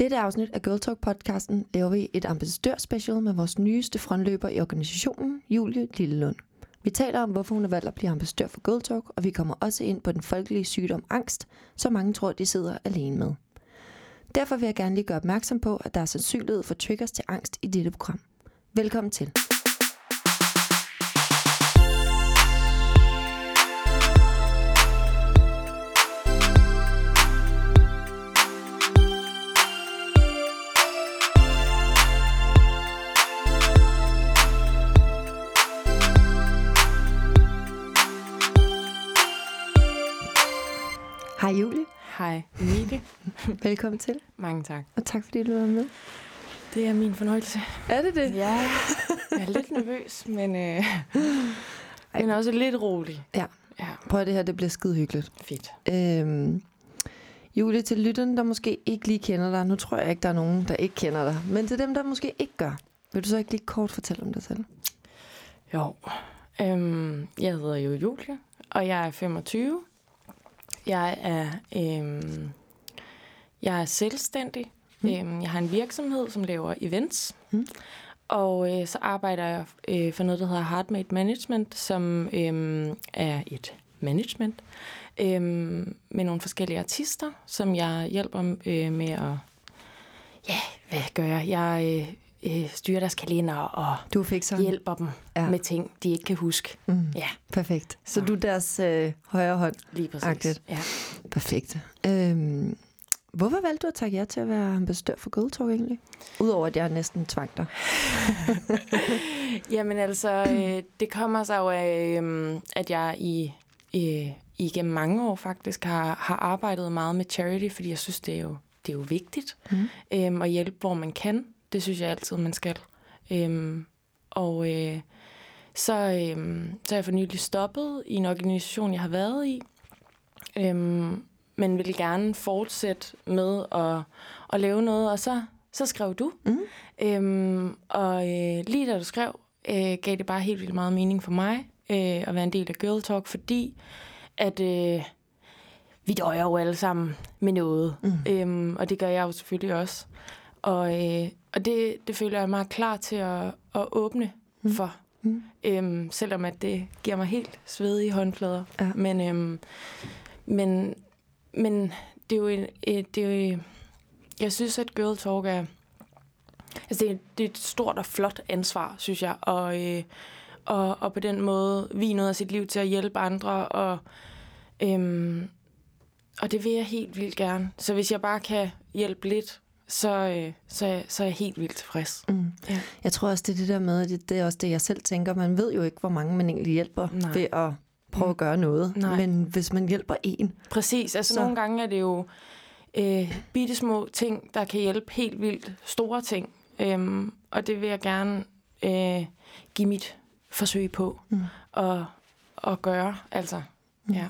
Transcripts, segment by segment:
dette afsnit af Girl Talk podcasten laver vi et ambassadørspecial med vores nyeste frontløber i organisationen, Julie Lillelund. Vi taler om, hvorfor hun har valgt at blive ambassadør for Girl Talk, og vi kommer også ind på den folkelige sygdom angst, som mange tror, de sidder alene med. Derfor vil jeg gerne lige gøre opmærksom på, at der er sandsynlighed for triggers til angst i dette program. Velkommen til. Velkommen til, Mange tak. og tak fordi du var med. Det er min fornøjelse. Er det det? Ja, jeg er lidt nervøs, men, øh, men også lidt rolig. Ja. Ja, Prøv at det her, det bliver skide hyggeligt. fedt. Øhm, Julie, til lytterne, der måske ikke lige kender dig. Nu tror jeg ikke, der er nogen, der ikke kender dig. Men til dem, der måske ikke gør. Vil du så ikke lige kort fortælle om dig selv? Jo, øhm, jeg hedder jo Julie, og jeg er 25. Jeg er, øhm, jeg er selvstændig. Mm. Øhm, jeg har en virksomhed, som laver events. Mm. Og øh, så arbejder jeg øh, for noget, der hedder Heartmate Management, som øhm, er et management øhm, med nogle forskellige artister, som jeg hjælper øh, med at... Ja, hvad gør jeg? Jeg øh, øh, styrer deres kalender og Du fik så. hjælper dem Ja. ja. med ting, de ikke kan huske. Mm, Ja, perfekt. Så Så. du er deres øh, højre hånd. lige præcis. Agtigt. Ja. Perfekt. Øhm, hvorfor valgte du at takke ja til at være ambassadør for Girl Talk egentlig? Udover at jeg næsten tvang dig. Jamen altså, øh, det kommer så jo af, øh, at jeg i, øh, igennem mange år faktisk har, har arbejdet meget med charity, fordi jeg synes, det er jo, det er jo vigtigt Mm. øh, at hjælpe, hvor man kan. Det synes jeg altid, man skal. Øh, og øh, så, øh, så er jeg for nylig stoppet i en organisation, jeg har været i, øh, men vil gerne fortsætte med at, at lave noget, og så, så skrev du. Mm. Øhm, og øh, lige da du skrev, øh, gav det bare helt vildt meget mening for mig øh, at være en del af Girl Talk, fordi at øh, vi døjer jo alle sammen med noget. Mm. Øhm, og det gør jeg jo selvfølgelig også. Og, øh, og det, det føler jeg mig klar til at, at åbne mm. for. Mm. Øhm, selvom at det giver mig helt svedige håndflader. Ja. Men, øhm, men, men det er jo, en, et, det er jo jeg synes, at Girl Talk er, altså det, er, det er et stort og flot ansvar, synes jeg, og, øh, og, og på den måde vi noget af sit liv til at hjælpe andre, og, øhm, og det vil jeg helt vildt gerne. Så hvis jeg bare kan hjælpe lidt, så, øh, så, så er jeg helt vildt tilfreds. Mm. Ja. Jeg tror også, det er det der med, at det, det er også det, jeg selv tænker. Man ved jo ikke, hvor mange man egentlig hjælper Nej. ved at prøve at gøre noget. Nej. Men hvis man hjælper en, Præcis. Altså Så- nogle gange er det jo øh, bitte små ting, der kan hjælpe helt vildt store ting. Øhm, og det vil jeg gerne øh, give mit forsøg på Mm. at, at gøre. Altså, Mm. ja.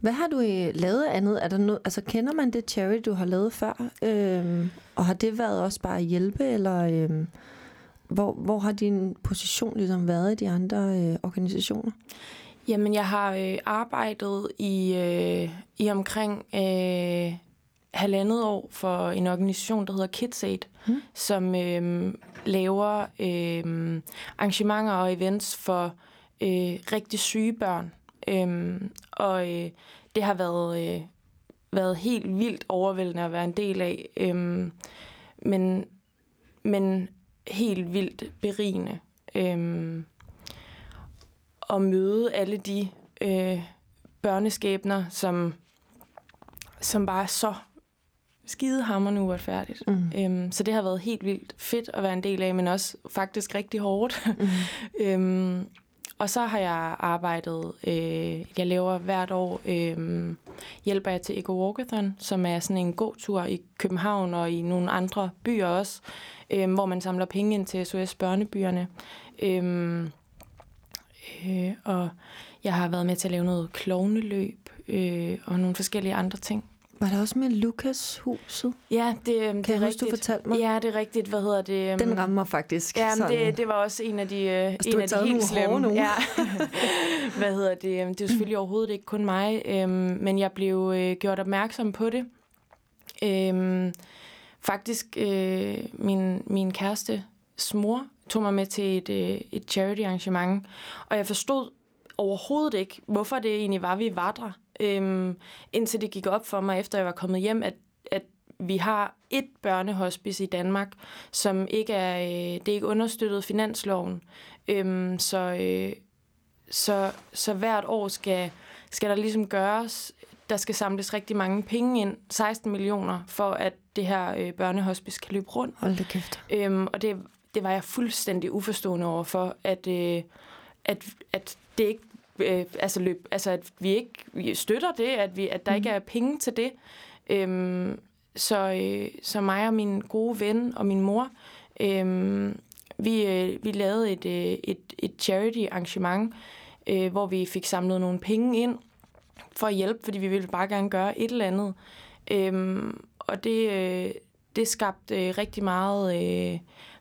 Hvad har du øh, lavet andet? Er der noget, altså, kender man det charity, du har lavet før? Øhm, og har det været også bare at hjælpe, eller øhm, hvor, hvor har din position ligesom været i de andre øh, organisationer? Jamen, jeg har øh, arbejdet i, øh, i omkring øh, halvandet år for en organisation, der hedder KidsAid, Mm. mm. som øh, laver øh, arrangementer og events for øh, rigtig syge børn. Øh, og øh, det har været, øh, været helt vildt overvældende at være en del af, øh, men, men helt vildt berigende. Øh, at møde alle de øh, børneskæbner, som, som bare er så skidehammerende uretfærdigt. Mm. Øhm, så det har været helt vildt fedt at være en del af, men også faktisk rigtig hårdt. Mm. øhm, og så har jeg arbejdet, øh, jeg laver hvert år, øh, hjælper jeg til Eco Walkathon, som er sådan en gåtur i København og i nogle andre byer også, øh, hvor man samler penge ind til SOS Børnebyerne. Øh, øh, og jeg har været med til at lave noget klovneløb øh, og nogle forskellige andre ting. Var der også med Lukas huset? Ja, det, øhm, det Kan er jeg huske, rigtigt. du fortalte mig? Ja, det er rigtigt. Hvad hedder det? øhm, Den rammer mig faktisk. Ja, sådan. det, det var også en af de, øh, Altså, en af de helt slemme. Ja. Hvad hedder det? øhm, Det er jo selvfølgelig overhovedet ikke kun mig, øhm, men jeg blev øh, gjort opmærksom på det. Øhm, faktisk øh, min, min kæreste mor tog mig med til et, øh, et charity arrangement, og jeg forstod overhovedet ikke, hvorfor det egentlig var, vi var der. Øhm, indtil det gik op for mig, efter jeg var kommet hjem, at, at vi har et børnehospice i Danmark, som ikke er, øh, det er ikke understøttet finansloven. Øhm, så, øh, så, så hvert år skal, skal der ligesom gøres, der skal samles rigtig mange penge ind, 16 millioner, for at det her øh, børnehospice kan løbe rundt. Hold da kæft. Øhm, og det, det var jeg fuldstændig uforstående over for, at, øh, at, at det ikke øh, altså, løb, altså at vi ikke støtter det, at, vi, at der mm. ikke er penge til det. Øhm, så, øh, så mig og min gode ven og min mor, øh, vi, øh, vi lavede et, øh, et, et charity arrangement, øh, hvor vi fik samlet nogle penge ind for at hjælpe, fordi vi ville bare gerne gøre et eller andet. Øh, og det, øh, det skabte øh, rigtig meget... Øh,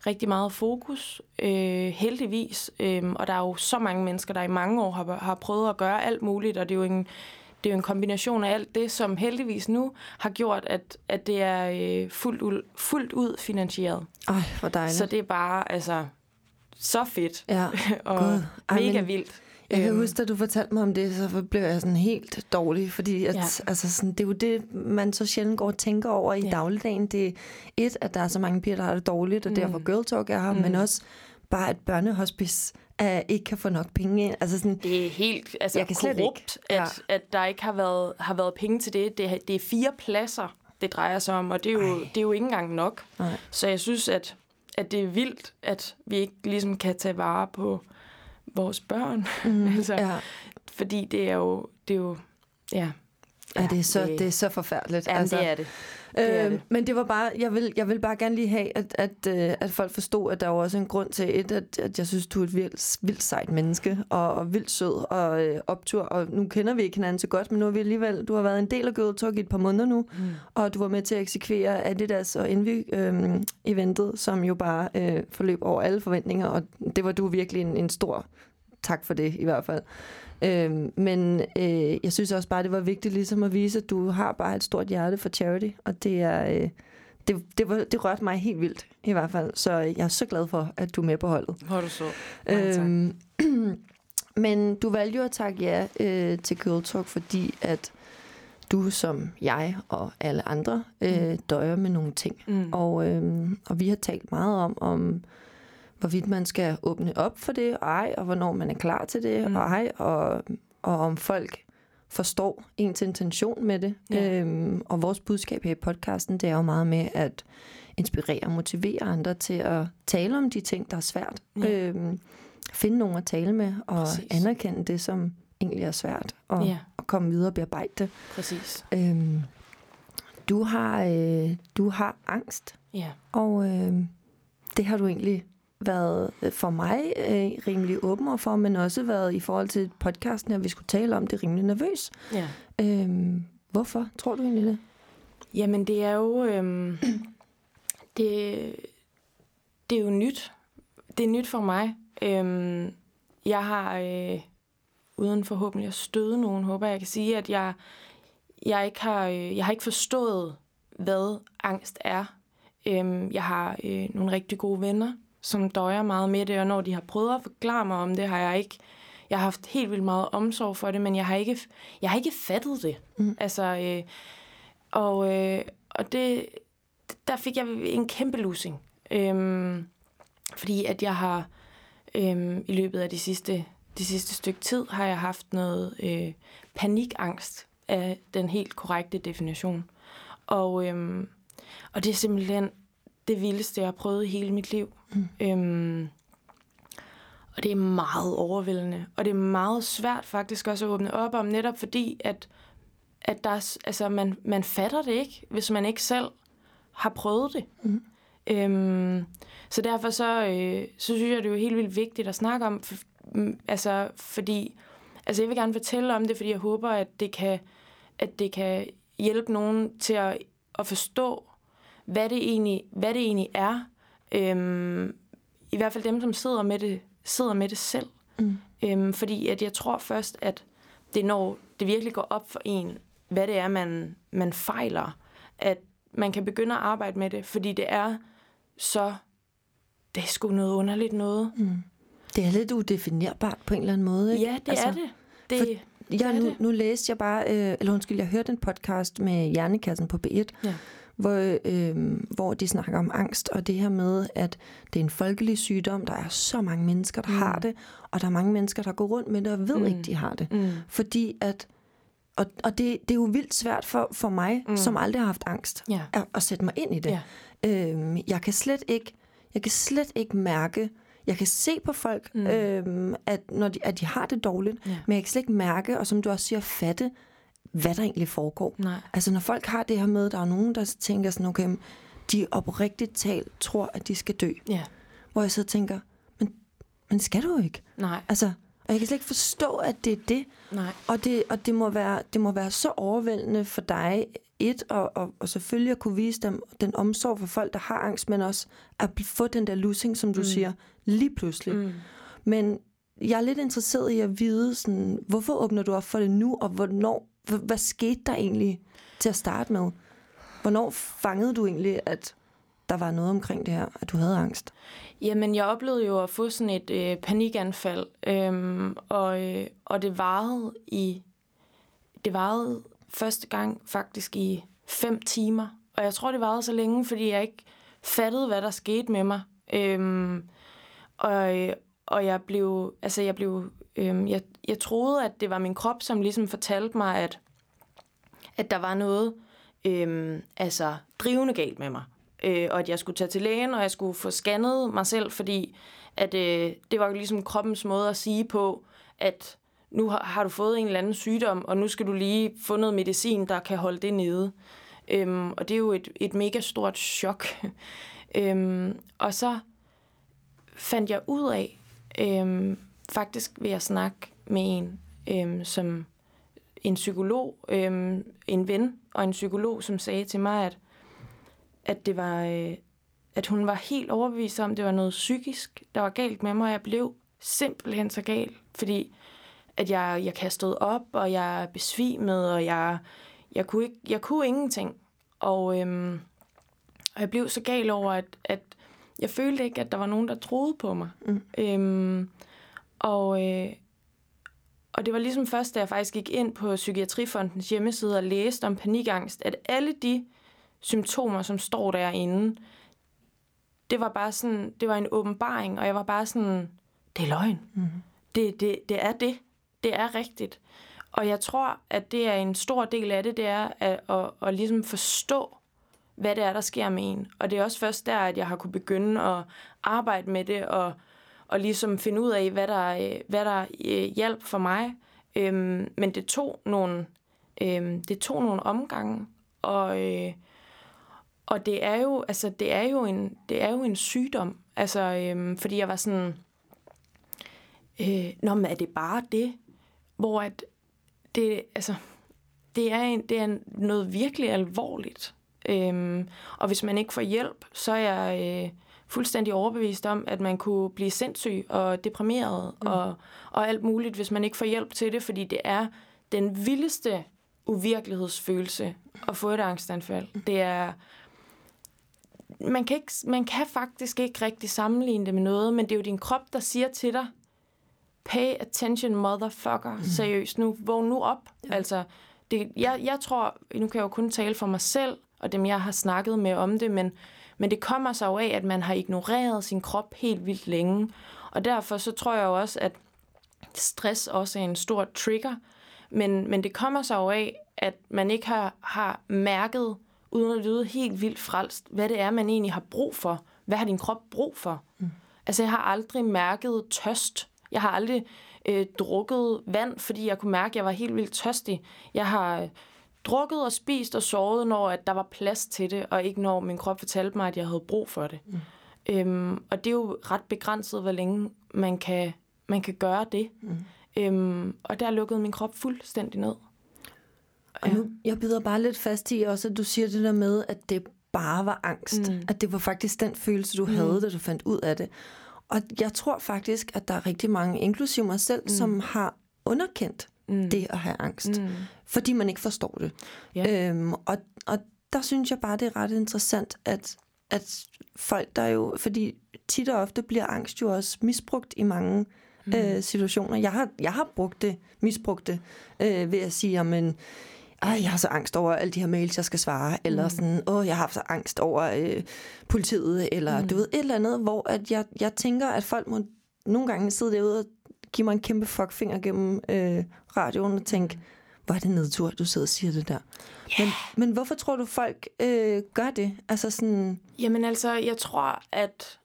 rigtig meget fokus, øh, heldigvis. Øh, og der er jo så mange mennesker, der i mange år har, har prøvet at gøre alt muligt, og det er jo en, det er jo en kombination af alt det, som heldigvis nu har gjort, at, at det er øh, fuldt, ud, fuldt ud finansieret. Ej, hvor dejligt. Så det er bare, altså, så fedt. Ja, og God. Ej, mega men, vildt. Jeg kan øhm. huske, da du fortalte mig om det, så blev jeg sådan helt dårlig, fordi at, ja. altså sådan, det er jo det, man så sjældent går og tænker over i ja. dagligdagen. Det er et, at der er så mange piger, der har det dårligt, og mm. derfor Girl Talk er her, mm. men også bare et børnehospice at ikke kan få nok penge ind. Altså sådan, det er helt altså, jeg kan korrupt, ikke. Ja. At, at der ikke har været, har været penge til det. det. Det er fire pladser, det drejer sig om, og det er jo, det er jo ikke engang nok. Ej. Så jeg synes, at, at det er vildt, at vi ikke ligesom kan tage vare på vores børn. Mm, altså, ja. Fordi det er jo, det er jo ja, Ja, det er så, det, det er så forfærdeligt. Ja, altså, det er det. Det øh, men det var bare, jeg vil, jeg vil bare gerne lige have, at, at, øh, at folk forstod, at der var også en grund til et, at, at jeg synes, du er et vildt, vildt sejt menneske, og, og vildt sød og øh, optur, og nu kender vi ikke hinanden så godt, men nu har vi alligevel, du har været en del af Girl Talk i et par måneder nu, mm. og du var med til at eksekvere Adidas og Envy øh, eventet, som jo bare øh, forløb over alle forventninger, og det var du virkelig en, en stor tak for det i hvert fald. Øh, men øh, jeg synes også bare, det var vigtigt ligesom at vise, at du har bare et stort hjerte for charity, og det er... Øh, det, det, var, det rørte mig helt vildt, i hvert fald. Så jeg er så glad for, at du er med på holdet. Hvor du så. Øhm, men du valgte jo at takke ja øh, til Girl Talk, fordi at du som jeg og alle andre øh, mm. døjer med nogle ting. Mm. Og, øh, og vi har talt meget om, om hvorvidt man skal åbne op for det, og ej, og hvornår man er klar til det, mm. og ej, og, og om folk forstår ens intention med det. Ja. Øhm, og vores budskab her i podcasten, det er jo meget med at inspirere og motivere andre til at tale om de ting, der er svært. Ja. Øhm, finde nogen at tale med, og Præcis. anerkende det, som egentlig er svært, og, ja. og komme videre og bearbejde det. Præcis. Øhm, du har øh, du har angst, ja. og øh, det har du egentlig været øh, for mig øh, rimelig åben for, men også været i forhold til podcasten, at vi skulle tale om det rimelig nervøs. Ja. Øhm, hvorfor tror du egentlig det? Jamen, det er jo... Øhm, det, det er jo nyt. Det er nyt for mig. Øhm, jeg har, øh, uden forhåbentlig at støde nogen, håber jeg kan sige, at jeg, jeg, ikke har, øh, jeg har ikke forstået, hvad angst er. Øhm, jeg har øh, nogle rigtig gode venner, som døjer meget med det, og når de har prøvet at forklare mig om det, har jeg ikke... Jeg har haft helt vildt meget omsorg for det, men jeg har ikke, jeg har ikke fattet det. Mm. Altså, øh, og, øh, og det, der fik jeg en kæmpe losing. Øhm, fordi at jeg har øhm, i løbet af de sidste, de sidste stykke tid, har jeg haft noget øh, panikangst af den helt korrekte definition. Og, øhm, og det er simpelthen det vildeste, jeg har prøvet i hele mit liv. Mm. Øhm, og det er meget overvældende. Og det er meget svært faktisk også at åbne op om, netop fordi, at, at der er, altså, man, man fatter det ikke, hvis man ikke selv har prøvet det. Mm. Øhm, så derfor så, øh, så synes jeg, det er jo helt vildt vigtigt at snakke om, for, mm, altså, fordi altså, jeg vil gerne fortælle om det, fordi jeg håber, at det kan, at det kan hjælpe nogen til at, at forstå, hvad det egentlig, hvad det egentlig er. Øhm, I hvert fald dem, som sidder med det, sidder med det selv. Mm. Øhm, fordi at jeg tror først, at det når det virkelig går op for en, hvad det er, man, man fejler, at man kan begynde at arbejde med det, fordi det er så, det er sgu noget underligt noget. Mm. Det er lidt udefinerbart på en eller anden måde, ikke? Ja, det altså, er det. det, for, det ja, er nu, det. nu læste jeg bare, øh, eller undskyld, jeg hørte en podcast med Hjernekassen på B1, Ja. Hvor, øh, hvor de snakker om angst, og det her med, at det er en folkelig sygdom, der er så mange mennesker, der mm. har det, og der er mange mennesker, der går rundt med det, og ved mm. ikke, de har det. Mm. Fordi at, og, og det, det er jo vildt svært for, for mig, mm. som aldrig har haft angst, Ja. at, at sætte mig ind i det. Ja. Øhm, jeg kan slet ikke, jeg kan slet ikke mærke, jeg kan se på folk, mm. øhm, at, når de, at de har det dårligt, Ja. men jeg kan slet ikke mærke, og som du også siger, fatte, hvad der egentlig foregår. Nej. Altså når folk har det her med, der er nogen, der tænker sådan, okay, de oprigtigt talt tror, at de skal dø. Ja. Hvor jeg så tænker, men, men skal du ikke? Nej. Altså, og jeg kan slet ikke forstå, at det er det. Nej. Og det, og det, må, være, det må være så overvældende for dig, et, og, og, og selvfølgelig at kunne vise dem den omsorg for folk, der har angst, men også at få den der losing, som du mm. siger, lige pludselig. Mm. Men jeg er lidt interesseret i at vide, sådan, hvorfor åbner du op for det nu, og hvornår, hvad, skete der egentlig til at starte med? Hvornår fangede du egentlig, at der var noget omkring det her, at du havde angst? Jamen, jeg oplevede jo at få sådan et øh, panikanfald, øhm, og, øh, og det varede i det varede første gang faktisk i fem timer. Og jeg tror, det varede så længe, fordi jeg ikke fattede, hvad der skete med mig. Øhm, og, øh, og jeg blev, altså jeg blev, øhm, jeg, jeg troede, at det var min krop, som ligesom fortalte mig, at, at der var noget, øhm, altså drivende galt med mig. Øh, og at jeg skulle tage til lægen, og jeg skulle få scannet mig selv, fordi at, øh, det var jo ligesom kroppens måde at sige på, at nu har, har du fået en eller anden sygdom, og nu skal du lige få noget medicin, der kan holde det nede. Øhm, og det er jo et, et mega stort chok. øhm, og så fandt jeg ud af, øhm, faktisk vil jeg snakke med en, øhm, som en psykolog, øhm, en ven og en psykolog, som sagde til mig, at, at det var, øh, at hun var helt overbevist om, at det var noget psykisk, der var galt med mig, og jeg blev simpelthen så gal, fordi at jeg, jeg kastede op, og jeg besvimede, og jeg, jeg, kunne, ikke, jeg kunne ingenting. Og, øhm, og jeg blev så gal over, at, at jeg følte ikke, at der var nogen, der troede på mig. Mm. Øhm, og, øh, og det var ligesom først, da jeg faktisk gik ind på Psykiatrifondens hjemmeside og læste om panikangst, at alle de symptomer, som står derinde, det var bare sådan, det var en åbenbaring, og jeg var bare sådan, det er løgn. Mm. Det, det, det er det. Det er rigtigt. Og jeg tror, at det er en stor del af det, det er at, at, at ligesom forstå, hvad det er, der sker med en. Og det er også først der, at jeg har kunne begynde at arbejde med det, og, og ligesom finde ud af, hvad der, hvad der øh, hjalp for mig. Øhm, men det tog nogle, øhm, det tog nogle omgange, og, øh, og det er jo, altså, det er jo en, det er jo en sygdom. Altså, øhm, fordi jeg var sådan, øh, Nå, men er det bare det? Hvor at det, altså, det er, en, det er noget virkelig alvorligt. Øhm, og hvis man ikke får hjælp, så er jeg øh, fuldstændig overbevist om, at man kunne blive sindssyg og deprimeret mm. og, og alt muligt, hvis man ikke får hjælp til det, fordi det er den vildeste uvirkelighedsfølelse at få et angstanfald. Det er man kan, ikke, man kan faktisk ikke rigtig sammenligne det med noget, men det er jo din krop, der siger til dig, pay attention, motherfucker. Mm. Seriøst, nu vågn nu op. Ja. Altså, det, jeg, jeg tror, nu kan jeg jo kun tale for mig selv, og dem, jeg har snakket med om det, men, men det kommer sig jo af, at man har ignoreret sin krop helt vildt længe. Og derfor så tror jeg jo også, at stress også er en stor trigger, men, men det kommer sig jo af, at man ikke har, har mærket, uden at lyde helt vildt frelst, hvad det er, man egentlig har brug for. Hvad har din krop brug for? Mm. Altså, jeg har aldrig mærket tørst. Jeg har aldrig øh, drukket vand, fordi jeg kunne mærke, at jeg var helt vildt tørstig. Jeg har drukket og spist og sovet, når at der var plads til det, og ikke når min krop fortalte mig, at jeg havde brug for det. Mm. Øhm, og det er jo ret begrænset, hvor længe man kan, man kan gøre det. Mm. Øhm, og der lukkede min krop fuldstændig ned. Og nu, jeg bider bare lidt fast i også, at du siger det der med, at det bare var angst. Mm. At det var faktisk den følelse, du mm. havde, da du fandt ud af det. Og jeg tror faktisk, at der er rigtig mange, inklusive mig selv, mm. som har underkendt mm. det at have angst. Mm. Fordi man ikke forstår det. Ja. Øhm, og, og der synes jeg bare, det er ret interessant, at, at folk der jo, fordi tit og ofte bliver angst jo også misbrugt i mange mm. øh, situationer. Jeg har, jeg har brugt det, misbrugt det, øh, ved at sige, men ej, jeg har så angst over alle de her mails, jeg skal svare, eller mm. sådan, åh, jeg har så angst over øh, politiet, eller mm. du ved, et eller andet, hvor at jeg, jeg tænker, at folk må nogle gange sidde derude og give mig en kæmpe fuckfinger gennem øh, radioen og tænke, hvor er det nedtur, du sidder og siger det der. Yeah. Men, men hvorfor tror du, folk øh, gør det? Altså sådan... Jamen altså, jeg tror, at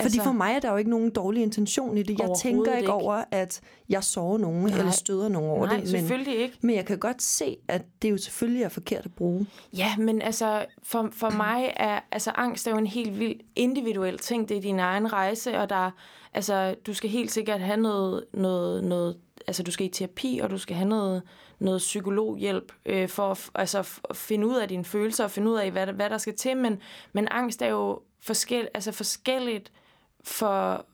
fordi altså, for mig er der jo ikke nogen dårlig intention i det. Jeg tænker ikke, ikke over, at jeg sover nogen Nej. eller støder nogen over Nej, det. Men, selvfølgelig ikke. Men jeg kan godt se, at det jo selvfølgelig er forkert at bruge. Ja, men altså for, for mig er altså angst er jo en helt vild individuel ting. Det er din egen rejse, og der altså du skal helt sikkert have noget, noget, noget altså du skal i terapi, og du skal have noget, noget psykologhjælp øh, for at, altså, finde ud af dine følelser og finde ud af, hvad, hvad der skal til. Men, men angst er jo forskel, altså forskelligt for,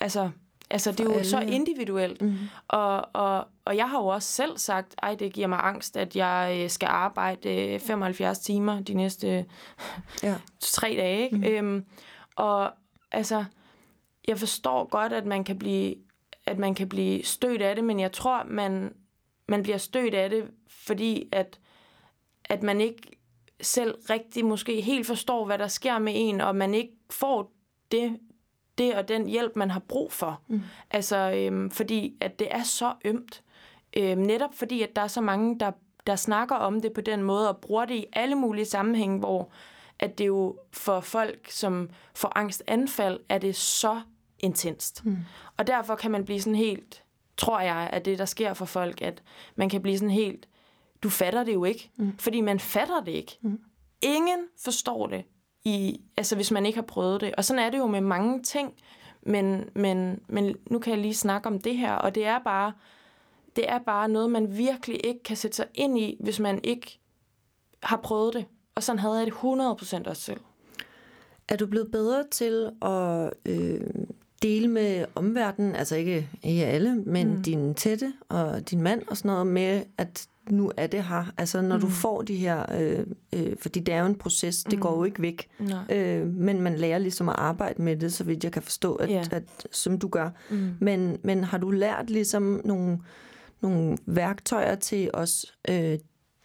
altså, altså det er jo alle. så individuelt. Mm. Og, og, og jeg har jo også selv sagt, ej, det giver mig angst, at jeg øh, skal arbejde 75 øh, timer de næste ja. tre dage. Ikke? Mm. Øhm, og altså, jeg forstår godt, at man kan blive at man kan blive stødt af det, men jeg tror, man, man bliver stødt af det, fordi at, at man ikke selv rigtig måske helt forstår, hvad der sker med en, og man ikke får det, det og den hjælp, man har brug for. Mm. Altså, øhm, fordi at det er så ømt. Øhm, netop fordi, at der er så mange, der, der snakker om det på den måde, og bruger det i alle mulige sammenhænge, hvor at det jo for folk, som får angstanfald, er det så intenst. Mm. Og derfor kan man blive sådan helt, tror jeg, at det, der sker for folk, at man kan blive sådan helt, du fatter det jo ikke, mm. fordi man fatter det ikke. Mm. Ingen forstår det i, altså hvis man ikke har prøvet det. Og sådan er det jo med mange ting, men, men, men nu kan jeg lige snakke om det her, og det er bare, det er bare noget, man virkelig ikke kan sætte sig ind i, hvis man ikke har prøvet det. Og sådan havde jeg det 100% også selv. Er du blevet bedre til at øh, dele med omverdenen, altså ikke, ikke alle, men mm. din tætte og din mand og sådan noget, med at nu er det her. Altså når mm. du får de her, øh, øh, fordi det er jo en proces, det mm. går jo ikke væk. Øh, men man lærer ligesom at arbejde med det, så vidt jeg kan forstå, at, yeah. at, som du gør. Mm. Men, men har du lært ligesom nogle, nogle værktøjer til os, øh,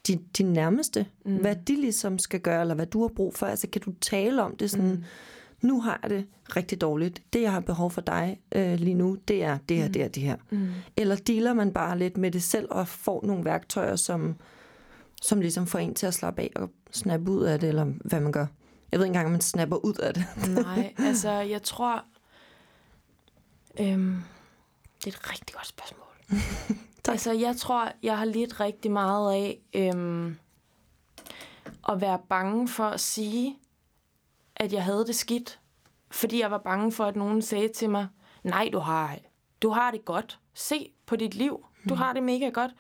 din, din nærmeste, mm. hvad de ligesom skal gøre, eller hvad du har brug for? Altså kan du tale om det sådan... Mm nu har jeg det rigtig dårligt. Det, jeg har behov for dig øh, lige nu, det er det her, mm. det er det her. Mm. Eller dealer man bare lidt med det selv og får nogle værktøjer, som, som ligesom får en til at slappe af og snappe ud af det, eller hvad man gør. Jeg ved ikke engang, om man snapper ud af det. Nej, altså jeg tror... Øhm, det er et rigtig godt spørgsmål. altså jeg tror, jeg har lidt rigtig meget af øhm, at være bange for at sige, at jeg havde det skidt, fordi jeg var bange for, at nogen sagde til mig, nej, du har, du har det godt. Se på dit liv. Du har det mega godt.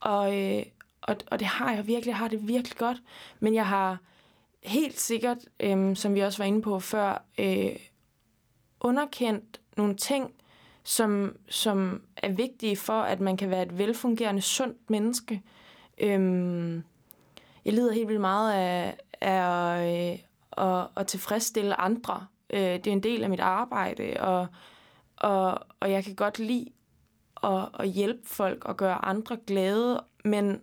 Og, øh, og, og det har jeg virkelig, jeg har det virkelig godt. Men jeg har helt sikkert, øh, som vi også var inde på før, øh, underkendt nogle ting, som, som er vigtige for, at man kan være et velfungerende, sundt menneske. Øh, jeg lider helt vildt meget af, af, øh, og, og tilfredsstille andre. Øh, det er en del af mit arbejde, og, og, og jeg kan godt lide at, at hjælpe folk og gøre andre glade, men,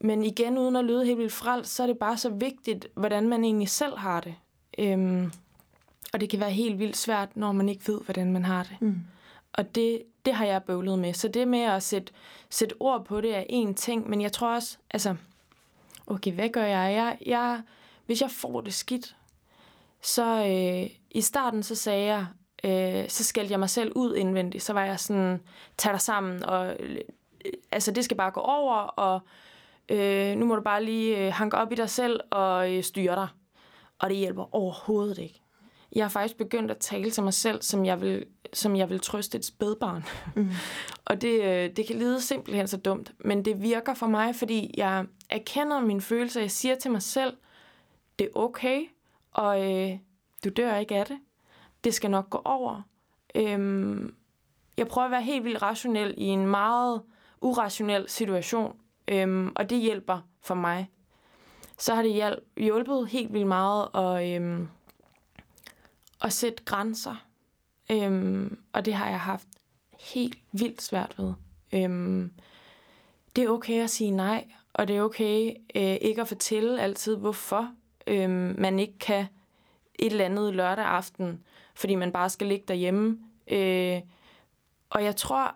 men igen, uden at lyde helt vildt frelst, så er det bare så vigtigt, hvordan man egentlig selv har det. Øhm, og det kan være helt vildt svært, når man ikke ved, hvordan man har det. Mm. Og det, det har jeg bøvlet med. Så det med at sætte, sætte ord på det er en ting, men jeg tror også, altså, okay, hvad gør jeg? Jeg, jeg hvis jeg får det skidt, så øh, i starten så sagde jeg, øh, så skældte jeg mig selv ud indvendigt. Så var jeg sådan, tag dig sammen, og øh, altså det skal bare gå over, og øh, nu må du bare lige øh, hanke op i dig selv og øh, styre dig. Og det hjælper overhovedet ikke. Jeg har faktisk begyndt at tale til mig selv, som jeg vil, som jeg vil trøste et spædbarn. Mm. og det, øh, det kan lyde simpelthen så dumt, men det virker for mig, fordi jeg erkender mine følelser. Jeg siger til mig selv, det er okay, og øh, du dør ikke af det. Det skal nok gå over. Øhm, jeg prøver at være helt vildt rationel i en meget urationel situation, øhm, og det hjælper for mig. så har det hjulpet helt vildt meget at, øhm, at sætte grænser. Øhm, og det har jeg haft helt vildt svært ved. Øhm, det er okay at sige nej, og det er okay øh, ikke at fortælle altid, hvorfor øhm, man ikke kan et eller andet lørdag aften, fordi man bare skal ligge derhjemme. Øh, og jeg tror,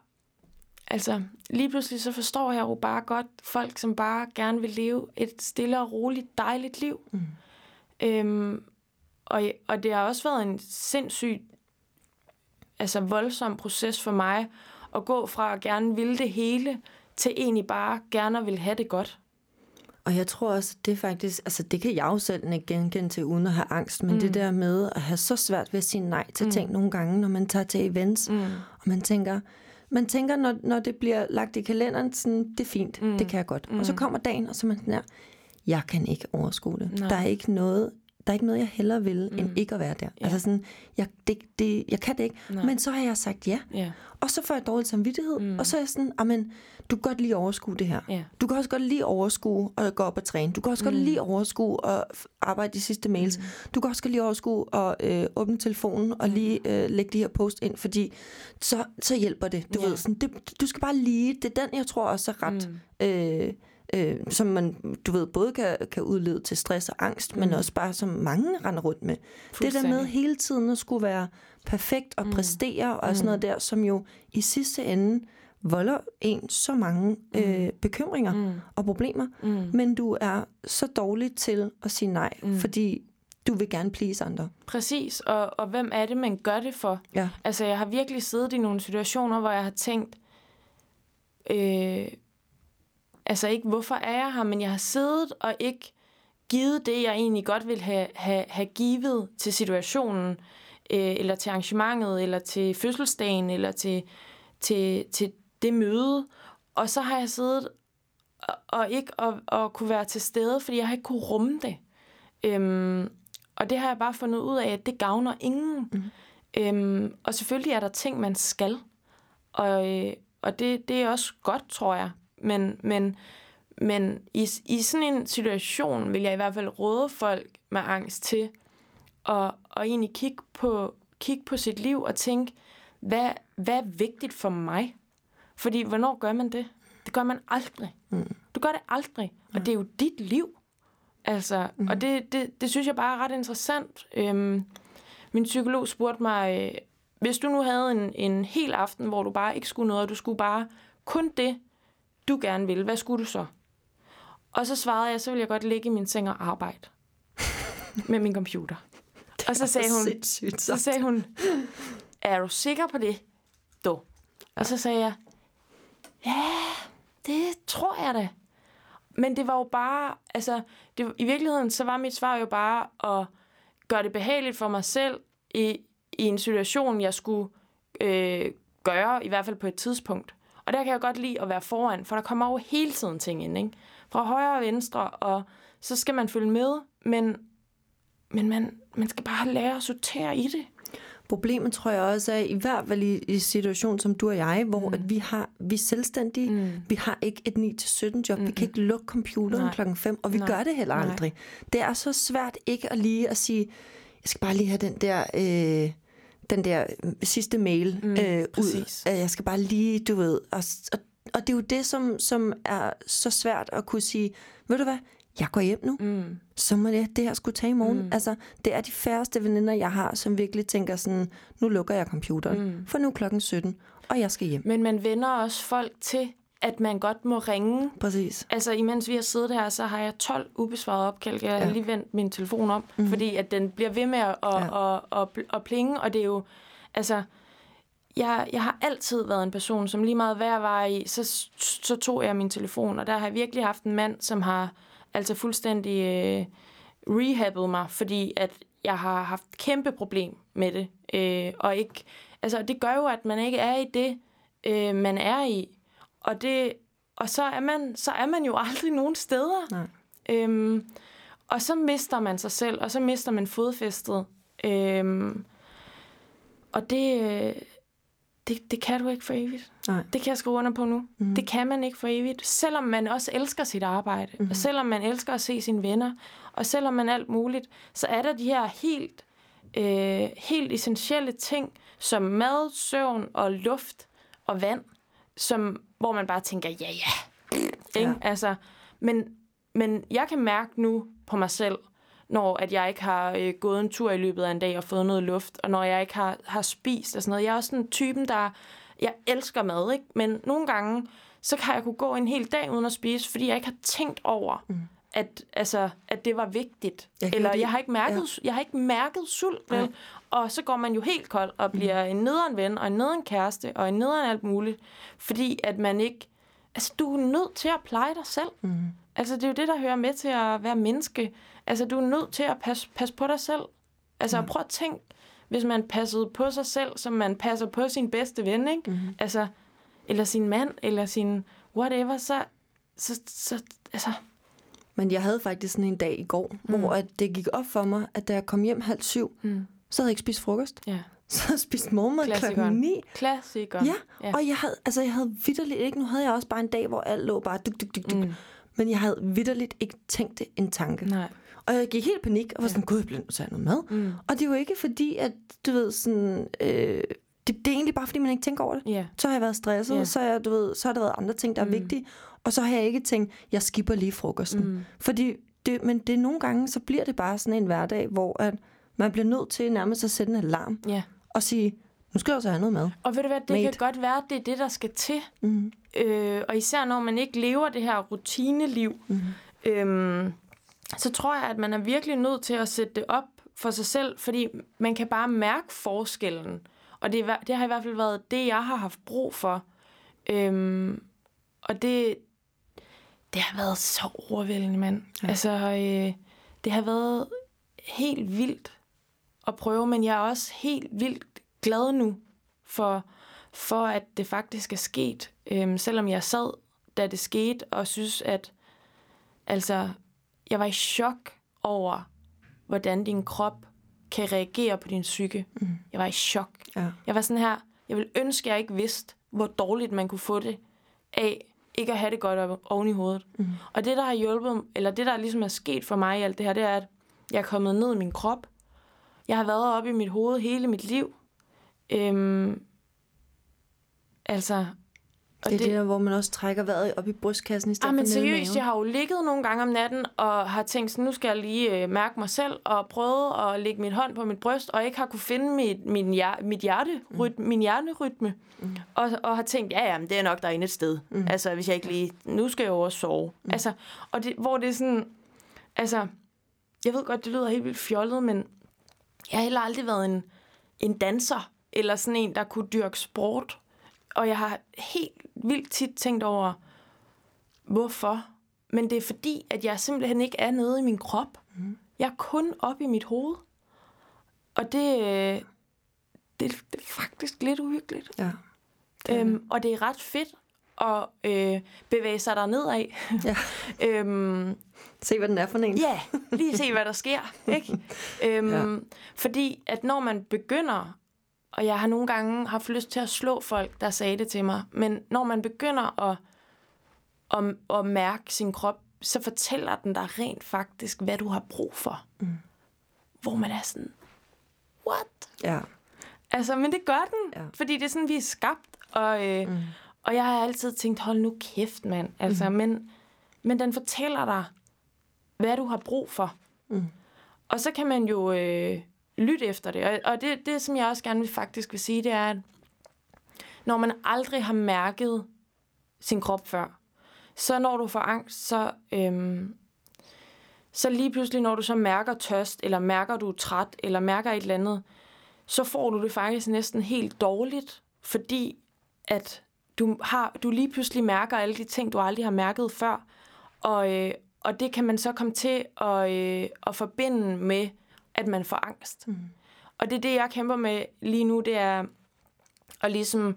altså lige pludselig så forstår jeg jo bare godt folk, som bare gerne vil leve et stille og roligt, dejligt liv. Mm. Øhm, og, og det har også været en sindssygt altså voldsom proces for mig at gå fra at gerne ville det hele, til egentlig bare gerne vil have det godt. Og jeg tror også, det er faktisk, altså det kan jeg jo selv ikke genkende til, uden at have angst, men mm. det der med at have så svært ved at sige nej til mm. ting nogle gange, når man tager til events, mm. og man tænker, man tænker, når, når det bliver lagt i kalenderen, sådan, det er fint, mm. det kan jeg godt. Mm. Og så mm. kommer dagen, og så man sådan her, jeg kan ikke overskue det. Nej. Der er ikke noget, der er ikke noget, jeg hellere vil, mm. end ikke at være der. Ja. Altså sådan, jeg, det, det, jeg kan det ikke. Nej. Men så har jeg sagt ja. ja. Og så får jeg dårlig samvittighed. Mm. Og så er jeg sådan, amen, du kan godt lige overskue det her. Ja. Du kan også godt lige overskue at gå op og træne. Du kan også mm. godt lige overskue at arbejde de sidste mails. Mm. Du kan også godt lige overskue at øh, åbne telefonen og mm. lige øh, lægge de her post ind, fordi så, så hjælper det. Du ja. ved, sådan, det, du skal bare lige, det er den, jeg tror også er ret... Mm. Øh, øh, som man, du ved, både kan, kan udlede til stress og angst, mm. men også bare som mange render rundt med. Det der med hele tiden at skulle være perfekt og mm. præstere og mm. sådan noget der, som jo i sidste ende volder en så mange mm. øh, bekymringer mm. og problemer, mm. men du er så dårlig til at sige nej, mm. fordi du vil gerne please andre. Præcis, og, og hvem er det, man gør det for? Ja. Altså, jeg har virkelig siddet i nogle situationer, hvor jeg har tænkt, øh, altså ikke, hvorfor er jeg her, men jeg har siddet og ikke givet det, jeg egentlig godt vil have, have, have givet til situationen, øh, eller til arrangementet, eller til fødselsdagen, eller til, til, til det møde. Og så har jeg siddet og, og ikke og, og kunne være til stede, fordi jeg har ikke kunne rumme det. Øhm, og det har jeg bare fundet ud af, at det gavner ingen. Mm. Øhm, og selvfølgelig er der ting, man skal. Og, øh, og det, det er også godt, tror jeg. Men, men, men i, i sådan en situation vil jeg i hvert fald råde folk med angst til at, at egentlig kigge på, kigge på sit liv og tænke, hvad, hvad er vigtigt for mig? Fordi hvornår gør man det? Det gør man aldrig. Mm. Du gør det aldrig. Og det er jo dit liv. Altså, mm. Og det, det, det synes jeg bare er ret interessant. Øhm, min psykolog spurgte mig, øh, hvis du nu havde en, en hel aften, hvor du bare ikke skulle noget, og du skulle bare kun det, du gerne vil, hvad skulle du så? Og så svarede jeg, så vil jeg godt ligge i min seng og arbejde med min computer. Og så sagde hun, så sagde hun, er du sikker på det? Du. Og så sagde jeg, ja, det tror jeg da. Men det var jo bare, altså, det, i virkeligheden, så var mit svar jo bare at gøre det behageligt for mig selv i, i en situation, jeg skulle øh, gøre, i hvert fald på et tidspunkt. Og der kan jeg godt lide at være foran, for der kommer jo hele tiden ting ind, ikke? Fra højre og venstre, og så skal man følge med, men, men man, man skal bare lære at sortere i det. Problemet tror jeg også er, i hvert fald i, i situation som du og jeg, hvor mm. at vi, har, vi er selvstændige, mm. vi har ikke et 9-17 job, mm. vi kan ikke lukke computeren klokken 5, og vi Nej. gør det heller aldrig. Nej. Det er så svært ikke at lige at sige, jeg skal bare lige have den der... Øh, den der sidste mail mm, øh, ud. Jeg skal bare lige, du ved, og, og, og det er jo det, som, som er så svært at kunne sige, ved du hvad, jeg går hjem nu, mm. så må det, det her skulle tage i morgen. Mm. Altså, det er de færreste veninder, jeg har, som virkelig tænker sådan, nu lukker jeg computeren, mm. for nu er klokken 17, og jeg skal hjem. Men man vender også folk til, at man godt må ringe. Præcis. Altså, imens vi har siddet her, så har jeg 12 ubesvarede opkald. Jeg har ja. lige vendt min telefon om, mm. fordi at den bliver ved med at, at, ja. at, at, at plinge, og det er jo, altså, jeg, jeg har altid været en person, som lige meget hver var i, så, så tog jeg min telefon, og der har jeg virkelig haft en mand, som har altså fuldstændig øh, rehabbet mig, fordi at jeg har haft kæmpe problem med det, øh, og ikke, altså det gør jo, at man ikke er i det, øh, man er i, og det, og så er man, så er man jo aldrig nogen steder. Nej. Øhm, og så mister man sig selv, og så mister man fodfæstet. Øhm, og det, det, det kan du ikke for evigt. Nej. Det kan jeg skrive under på nu. Mm. Det kan man ikke for evigt. Selvom man også elsker sit arbejde, mm. og selvom man elsker at se sine venner, og selvom man alt muligt, så er der de her helt, øh, helt essentielle ting, som mad, søvn og luft og vand, som, hvor man bare tænker, ja, ja. Ikke? Ja. Altså, men, men jeg kan mærke nu på mig selv, når at jeg ikke har øh, gået en tur i løbet af en dag og fået noget luft, og når jeg ikke har, har spist og sådan noget. Jeg er også sådan typen, der... Jeg elsker mad, ikke? Men nogle gange, så kan jeg kunne gå en hel dag uden at spise, fordi jeg ikke har tænkt over, mm. At, altså, at det var vigtigt. Jeg Eller lide- jeg har ikke mærket, ja. jeg har ikke mærket sult, vel? Og så går man jo helt kold og bliver mm. en nederen ven, og en nederen kæreste, og en nederen alt muligt. Fordi at man ikke... Altså, du er nødt til at pleje dig selv. Mm. Altså, det er jo det, der hører med til at være menneske. Altså, du er nødt til at passe, passe på dig selv. Altså, mm. prøv at tænke, hvis man passede på sig selv, som man passer på sin bedste ven, ikke? Mm. Altså, eller sin mand, eller sin whatever, så, så, så altså, Men jeg havde faktisk sådan en dag i går, mm. hvor at det gik op for mig, at da jeg kom hjem halv syv, mm. så havde jeg ikke spist frokost. ja. Så havde jeg spist morgenmad klokken ni. Klassikeren. Ja, ja. ja, og jeg havde, altså, jeg havde vidderligt ikke, nu havde jeg også bare en dag, hvor alt lå bare duk, duk, duk, duk. Mm. Men jeg havde vidderligt ikke tænkt det en tanke. Nej. Og jeg gik helt i panik, og var sådan, gud, jeg bliver nødt til at have noget mad. Mm. Og det jo ikke fordi, at du ved sådan, øh, det, det er egentlig bare fordi, man ikke tænker over det. Ja. Så har jeg været stresset, Ja. yeah. så, jeg, du ved, så har der været andre ting, der er Mm. vigtige. Og så har jeg ikke tænkt, jeg skipper lige frokosten. Mm. Fordi det, men det nogle gange, så bliver det bare sådan en hverdag, hvor at man bliver nødt til nærmest at sætte en alarm ja. og sige, nu skal jeg også have noget mad. Og ved du hvad, det Mate. kan godt være, at det er det, der skal til. Mm. Øh, og især når man ikke lever det her rutineliv, Mm. øhm, så tror jeg, at man er virkelig nødt til at sætte det op for sig selv, fordi man kan bare mærke forskellen. Og det, det har i hvert fald været det, jeg har haft brug for. Øhm, og det, det har været så overvældende, mand. Ja. Altså, øh, det har været helt vildt at prøve, men jeg er også helt vildt glad nu for, for at det faktisk er sket. Øhm, selvom jeg sad, da det skete, og synes, at altså, jeg var i chok over, hvordan din krop kan reagere på din psyke. Mm. Jeg var i chok. Ja. Jeg var sådan her, jeg ville ønske, at jeg ikke vidste, hvor dårligt man kunne få det af ikke at have det godt op, oven i hovedet. Mm. Og det, der har hjulpet, eller det, der ligesom er sket for mig i alt det her, det er, at jeg er kommet ned i min krop. Jeg har været oppe i mit hoved hele mit liv. Øhm, altså... Og Det er det, der, hvor man også trækker vejret op i brystkassen i stedet Ah, men for seriøst, jeg har jo ligget nogle gange om natten og har tænkt, sådan, nu skal jeg lige øh, mærke mig selv og prøve at lægge min hånd på mit bryst, og ikke har kunne finde mit, min, hjer, mit hjerterytme, mm. min hjernerytme. Mm. Og, og har tænkt, ja, ja, men det er nok derinde et sted. Mm. Altså, hvis jeg ikke lige... Nu skal jeg jo også sove. Mm. Altså, og det, hvor det er sådan... Altså, jeg ved godt, det lyder helt vildt fjollet, men jeg har heller aldrig været en, en danser, eller sådan en, der kunne dyrke sport. Og jeg har helt vildt tit tænkt over, hvorfor. Men det er fordi, at jeg simpelthen ikke er nede i min krop. Mm. Jeg er kun oppe i mit hoved. Og det, øh, det, det er faktisk lidt uhyggeligt. Ja. Øhm, og det er ret fedt at øh, bevæge sig der nedad. ja. øhm, Se, hvad den er for en. Ja, lige se, hvad der sker. Ikke? øhm, Ja. Fordi at når man begynder, og jeg har nogle gange haft lyst til at slå folk, der sagde det til mig, men når man begynder at, at, at mærke sin krop, så fortæller den dig rent faktisk, hvad du har brug for. Mm. Hvor man er sådan, what? Ja. Altså, men det gør den, Ja. fordi det er sådan, vi er skabt. Og, øh, mm. og jeg har altid tænkt, hold nu kæft, mand. Altså, mm. men, men den fortæller dig, hvad du har brug for. Mm. Og så kan man jo øh, lytte efter det. Og, og det, det, som jeg også gerne vil faktisk vil sige, det er, at når man aldrig har mærket sin krop før, så når du får angst, så, øhm, så lige pludselig, når du så mærker tørst, eller mærker du er træt, eller mærker et eller andet, så får du det faktisk næsten helt dårligt, fordi at du, har, du lige pludselig mærker alle de ting, du aldrig har mærket før. Og, øh, og det kan man så komme til at, øh, at forbinde med, at man får angst. Mm. Og det er det, jeg kæmper med lige nu, det er at ligesom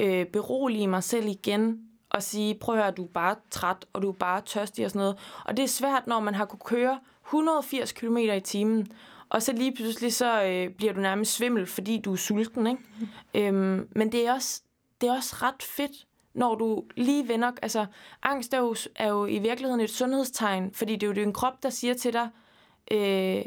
øh, berolige mig selv igen og sige, prøv at høre, du er bare træt, og du er bare tørstig og sådan noget. Og det er svært, når man har kunne køre 180 km i timen, Og så lige pludselig, så øh, bliver du nærmest svimmel, fordi du er sulten, ikke? Mm. Øhm, men det er, også, det er også ret fedt, når du lige vender... Altså, angst er jo, er jo i virkeligheden et sundhedstegn, fordi det er jo din krop, der siger til dig, øh,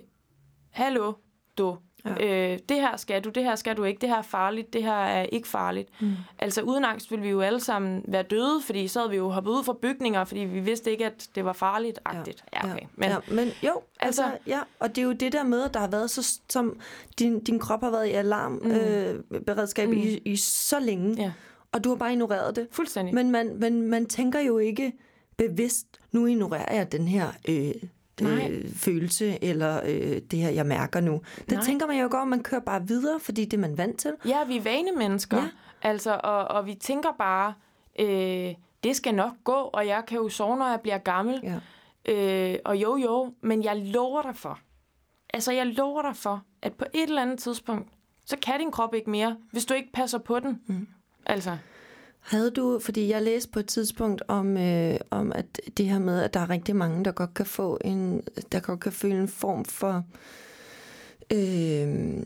hallo, du, Ja. Øh, det her skal du, det her skal du ikke, det her er farligt, det her er ikke farligt. Mm. Altså uden angst ville vi jo alle sammen være døde, fordi så havde vi jo hoppet ud fra bygninger, fordi vi vidste ikke, at det var farligt. -agtigt. Ja. Ja, okay. men, ja, men jo, altså, altså, ja, og det er jo det der med, at der har været så, som din, din krop har været i alarmberedskab mm. øh, mm. i, i så længe, ja. og du har bare ignoreret det. Fuldstændig. Men man, man, man tænker jo ikke bevidst, nu ignorerer jeg den her øh, øh, følelse, eller øh, det her, jeg mærker nu. Det Nej. tænker man jo godt, man kører bare videre, fordi det er man vant til. Ja, vi er vane mennesker, ja. altså, og, og vi tænker bare, øh, det skal nok gå, og jeg kan jo sove, når jeg bliver gammel. Ja. Øh, og jo, jo, men jeg lover dig for, altså jeg lover dig for, at på et eller andet tidspunkt, så kan din krop ikke mere, hvis du ikke passer på den. Mm. Altså. Havde du, fordi jeg læste på et tidspunkt om, øh, om at det her med, at der er rigtig mange, der godt kan få en, der godt kan føle en form for øh,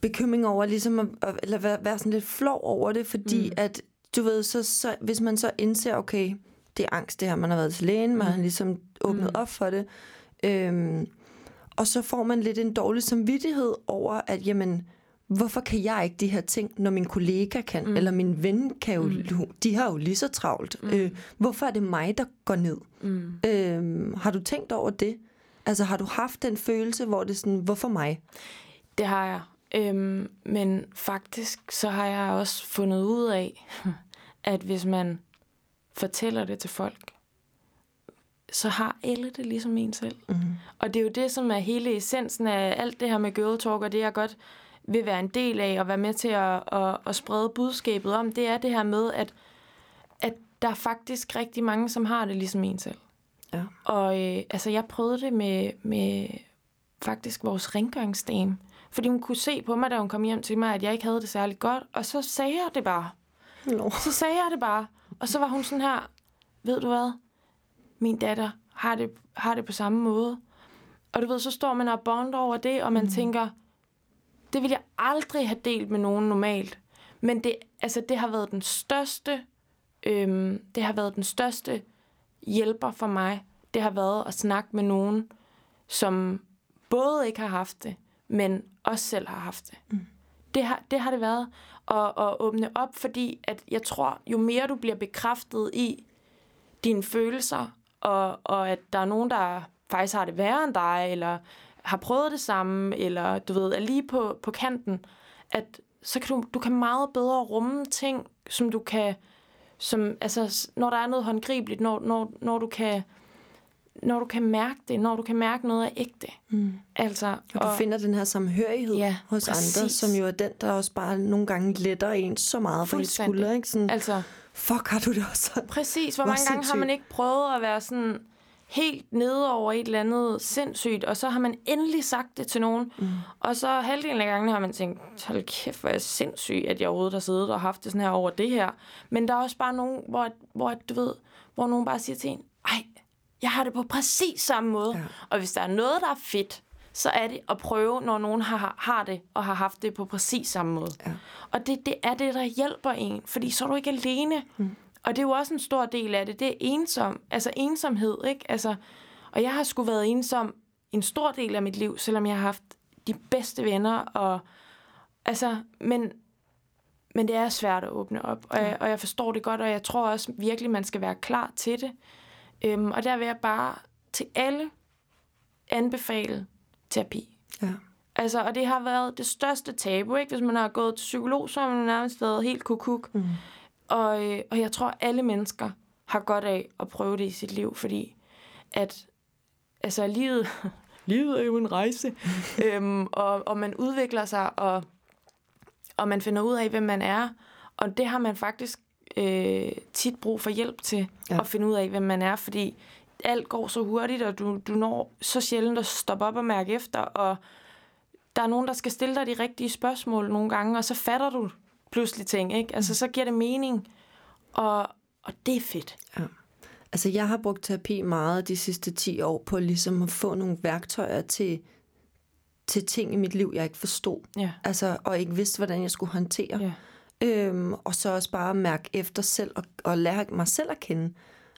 bekymring over, ligesom at, eller være, være sådan lidt flov over det, fordi mm. at, du ved, så, så, hvis man så indser, okay, det er angst, det her, man har været til lægen, man mm. har ligesom åbnet mm. op for det, øh, og så får man lidt en dårlig samvittighed over, at jamen, hvorfor kan jeg ikke de her ting, når min kollega kan, mm. eller min ven kan jo, mm. de har jo lige så travlt. Mm. Øh, hvorfor er det mig, der går ned? Mm. Øh, har du tænkt over det? Altså har du haft den følelse, hvor det er sådan, hvorfor mig? Det har jeg. Øhm, men faktisk så har jeg også fundet ud af, at hvis man fortæller det til folk, så har alle det ligesom en selv. Mm. Og det er jo det, som er hele essensen af alt det her med girl talk, og det er godt vil være en del af og være med til at, at, at sprede budskabet om, det er det her med, at, at der er faktisk rigtig mange, som har det ligesom en selv. Ja. Og øh, altså, jeg prøvede det med, med faktisk vores rengøringsdame, fordi hun kunne se på mig, da hun kom hjem til mig, at jeg ikke havde det særligt godt, og så sagde jeg det bare. No. Så sagde jeg det bare. Og så var hun sådan her, ved du hvad, min datter har det, har det på samme måde. Og du ved, så står man og bonder over det, og man mm. tænker, det vil jeg aldrig have delt med nogen normalt. Men det, altså, det har været den største, øhm, det har været den største hjælper for mig. Det har været at snakke med nogen, som både ikke har haft det, men også selv har haft det. Mm. Det, har, det har det været at, at åbne op, fordi at jeg tror, jo mere du bliver bekræftet i dine følelser, og, og at der er nogen, der faktisk har det værre end dig, eller har prøvet det samme, eller du ved, er lige på, på kanten, at så kan du, du kan meget bedre rumme ting, som du kan, som, altså, når der er noget håndgribeligt, når, når, når du kan, når du kan mærke det, når du kan mærke noget af ægte. Mm. Altså, og du og, finder den her samhørighed ja, hos præcis. andre, som jo er den, der også bare nogle gange letter en så meget for de skulder. Ikke? Sådan, altså, fuck, har du det også Præcis. Hvor, mange gange har man ikke prøvet at være sådan, helt nede over et eller andet sindssygt, og så har man endelig sagt det til nogen, mm. og så halvdelen af gangen har man tænkt, hold kæft, hvor er jeg sindssyg, at jeg overhovedet har siddet og haft det sådan her over det her. Men der er også bare nogen, hvor, hvor du ved, hvor nogen bare siger til en, ej, jeg har det på præcis samme måde. Ja. Og hvis der er noget, der er fedt, så er det at prøve, når nogen har, har det, og har haft det på præcis samme måde. Ja. Og det, det er det, der hjælper en, fordi så er du ikke alene. Mm. Og det er jo også en stor del af det. Det er ensom, altså ensomhed, ikke? Altså, og jeg har sgu været ensom en stor del af mit liv, selvom jeg har haft de bedste venner. Og, altså, men, men det er svært at åbne op, og jeg, og jeg forstår det godt, og jeg tror også virkelig, man skal være klar til det. Øhm, og der vil jeg bare til alle anbefale terapi. Ja. Altså, og det har været det største tabu, ikke? Hvis man har gået til psykolog, så har man nærmest været helt kukuk. Mm. Og, øh, og jeg tror, alle mennesker har godt af at prøve det i sit liv, fordi at altså, livet, livet er jo en rejse, øhm, og, og man udvikler sig, og, og man finder ud af, hvem man er, og det har man faktisk øh, tit brug for hjælp til, ja. at finde ud af, hvem man er, fordi alt går så hurtigt, og du, du når så sjældent at stoppe op og mærke efter, og der er nogen, der skal stille dig de rigtige spørgsmål nogle gange, og så fatter du pludselig ting, ikke? Altså, så giver det mening, og, og det er fedt. Ja. Altså, jeg har brugt terapi meget de sidste 10 år på ligesom at få nogle værktøjer til til ting i mit liv, jeg ikke forstod. Ja. Altså, og ikke vidste, hvordan jeg skulle håndtere. Ja. Øhm, og så også bare mærke efter selv og, og lære mig selv at kende.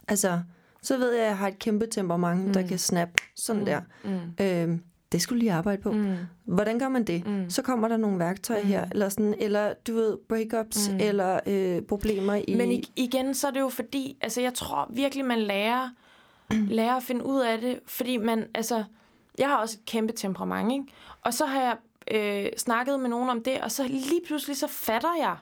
Altså, så ved jeg, at jeg har et kæmpe temperament, mm. der kan snap sådan mm. der. Mm. Øhm, det skulle lige arbejde på. Mm. Hvordan gør man det? Mm. Så kommer der nogle værktøjer mm. her, eller sådan, eller du ved, breakups, mm. eller øh, problemer i... Men igen, så er det jo fordi, altså jeg tror virkelig, man lærer, lærer at finde ud af det, fordi man, altså, jeg har også et kæmpe temperament, ikke? Og så har jeg øh, snakket med nogen om det, og så lige pludselig så fatter jeg,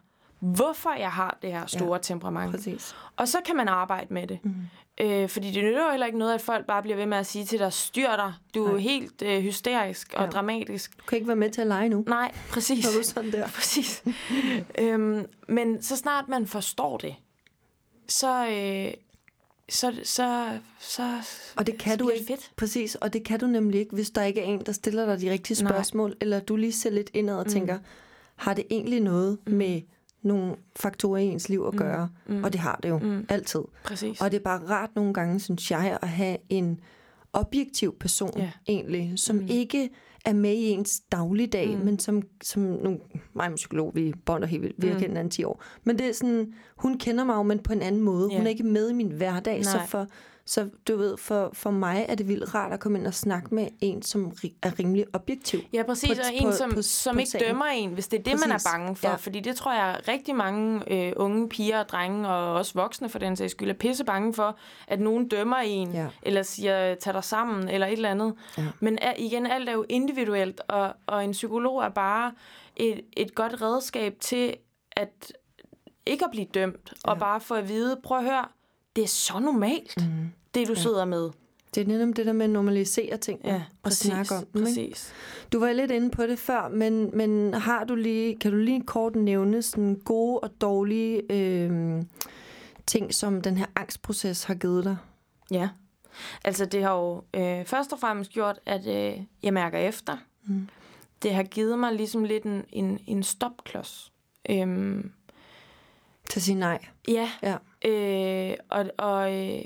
hvorfor jeg har det her store ja, temperament. Præcis. Og så kan man arbejde med det. Mm. Øh, fordi det nytter jo heller ikke noget, at folk bare bliver ved med at sige til dig, styr dig, du er Nej. helt øh, hysterisk og Ja. dramatisk. Du kan ikke være med til at lege nu. Nej, præcis. Når du sådan der. Præcis. øhm, men så snart man forstår det, så, øh, så, så, så, Og det kan så du ikke. fedt. Præcis, og det kan du nemlig ikke, hvis der ikke er en, der stiller dig de rigtige Nej. spørgsmål, eller du lige ser lidt indad og mm. tænker, har det egentlig noget mm. med nogle faktorer i ens liv at gøre? Mm. Og det har det jo, mm. altid. Præcis. Og det er bare rart nogle gange, synes jeg, at have en objektiv person Ja. egentlig, som mm. ikke er med i ens dagligdag, mm. men som, som nu, mig og min psykolog, vi bonder helt vildt, vi har kendt hinanden 10 år, men det er sådan, hun kender mig jo, men på en anden måde. Ja. Hun er ikke med i min hverdag, så Nej. for, så du ved, for, for mig er det vildt rart at komme ind og snakke med en, som er rimelig objektiv. Ja, præcis. på- og en, som, på- som på ikke sagen. dømmer en, hvis det er det, man er Præcis. bange for. Ja. Fordi det tror jeg, rigtig mange øh, unge piger og drenge, og også voksne for den sags skyld, er pisse bange for, at nogen dømmer en, Ja. eller siger, tag dig sammen, eller et eller andet. Ja. Men er, igen, alt er jo individuelt, og, og en psykolog er bare et, et godt redskab til at ikke at blive dømt, ja. og bare få at vide, prøv at høre, det er så normalt, mm. det du ja. sidder med. Det er netop det der med at normalisere ting Ja, og præcis. snakke om dem. Ikke? præcis. Du var lidt inde på det før, men, men har du lige, kan du lige kort nævne sådan gode og dårlige øh, ting, som den her angstproces har givet dig? Ja. Altså, det har jo øh, først og fremmest gjort, at øh, jeg mærker efter. Mm. Det har givet mig ligesom lidt en, en, en stopklods. Øhm, Til at sige nej. ja, Ja. Øh, og, og, øh,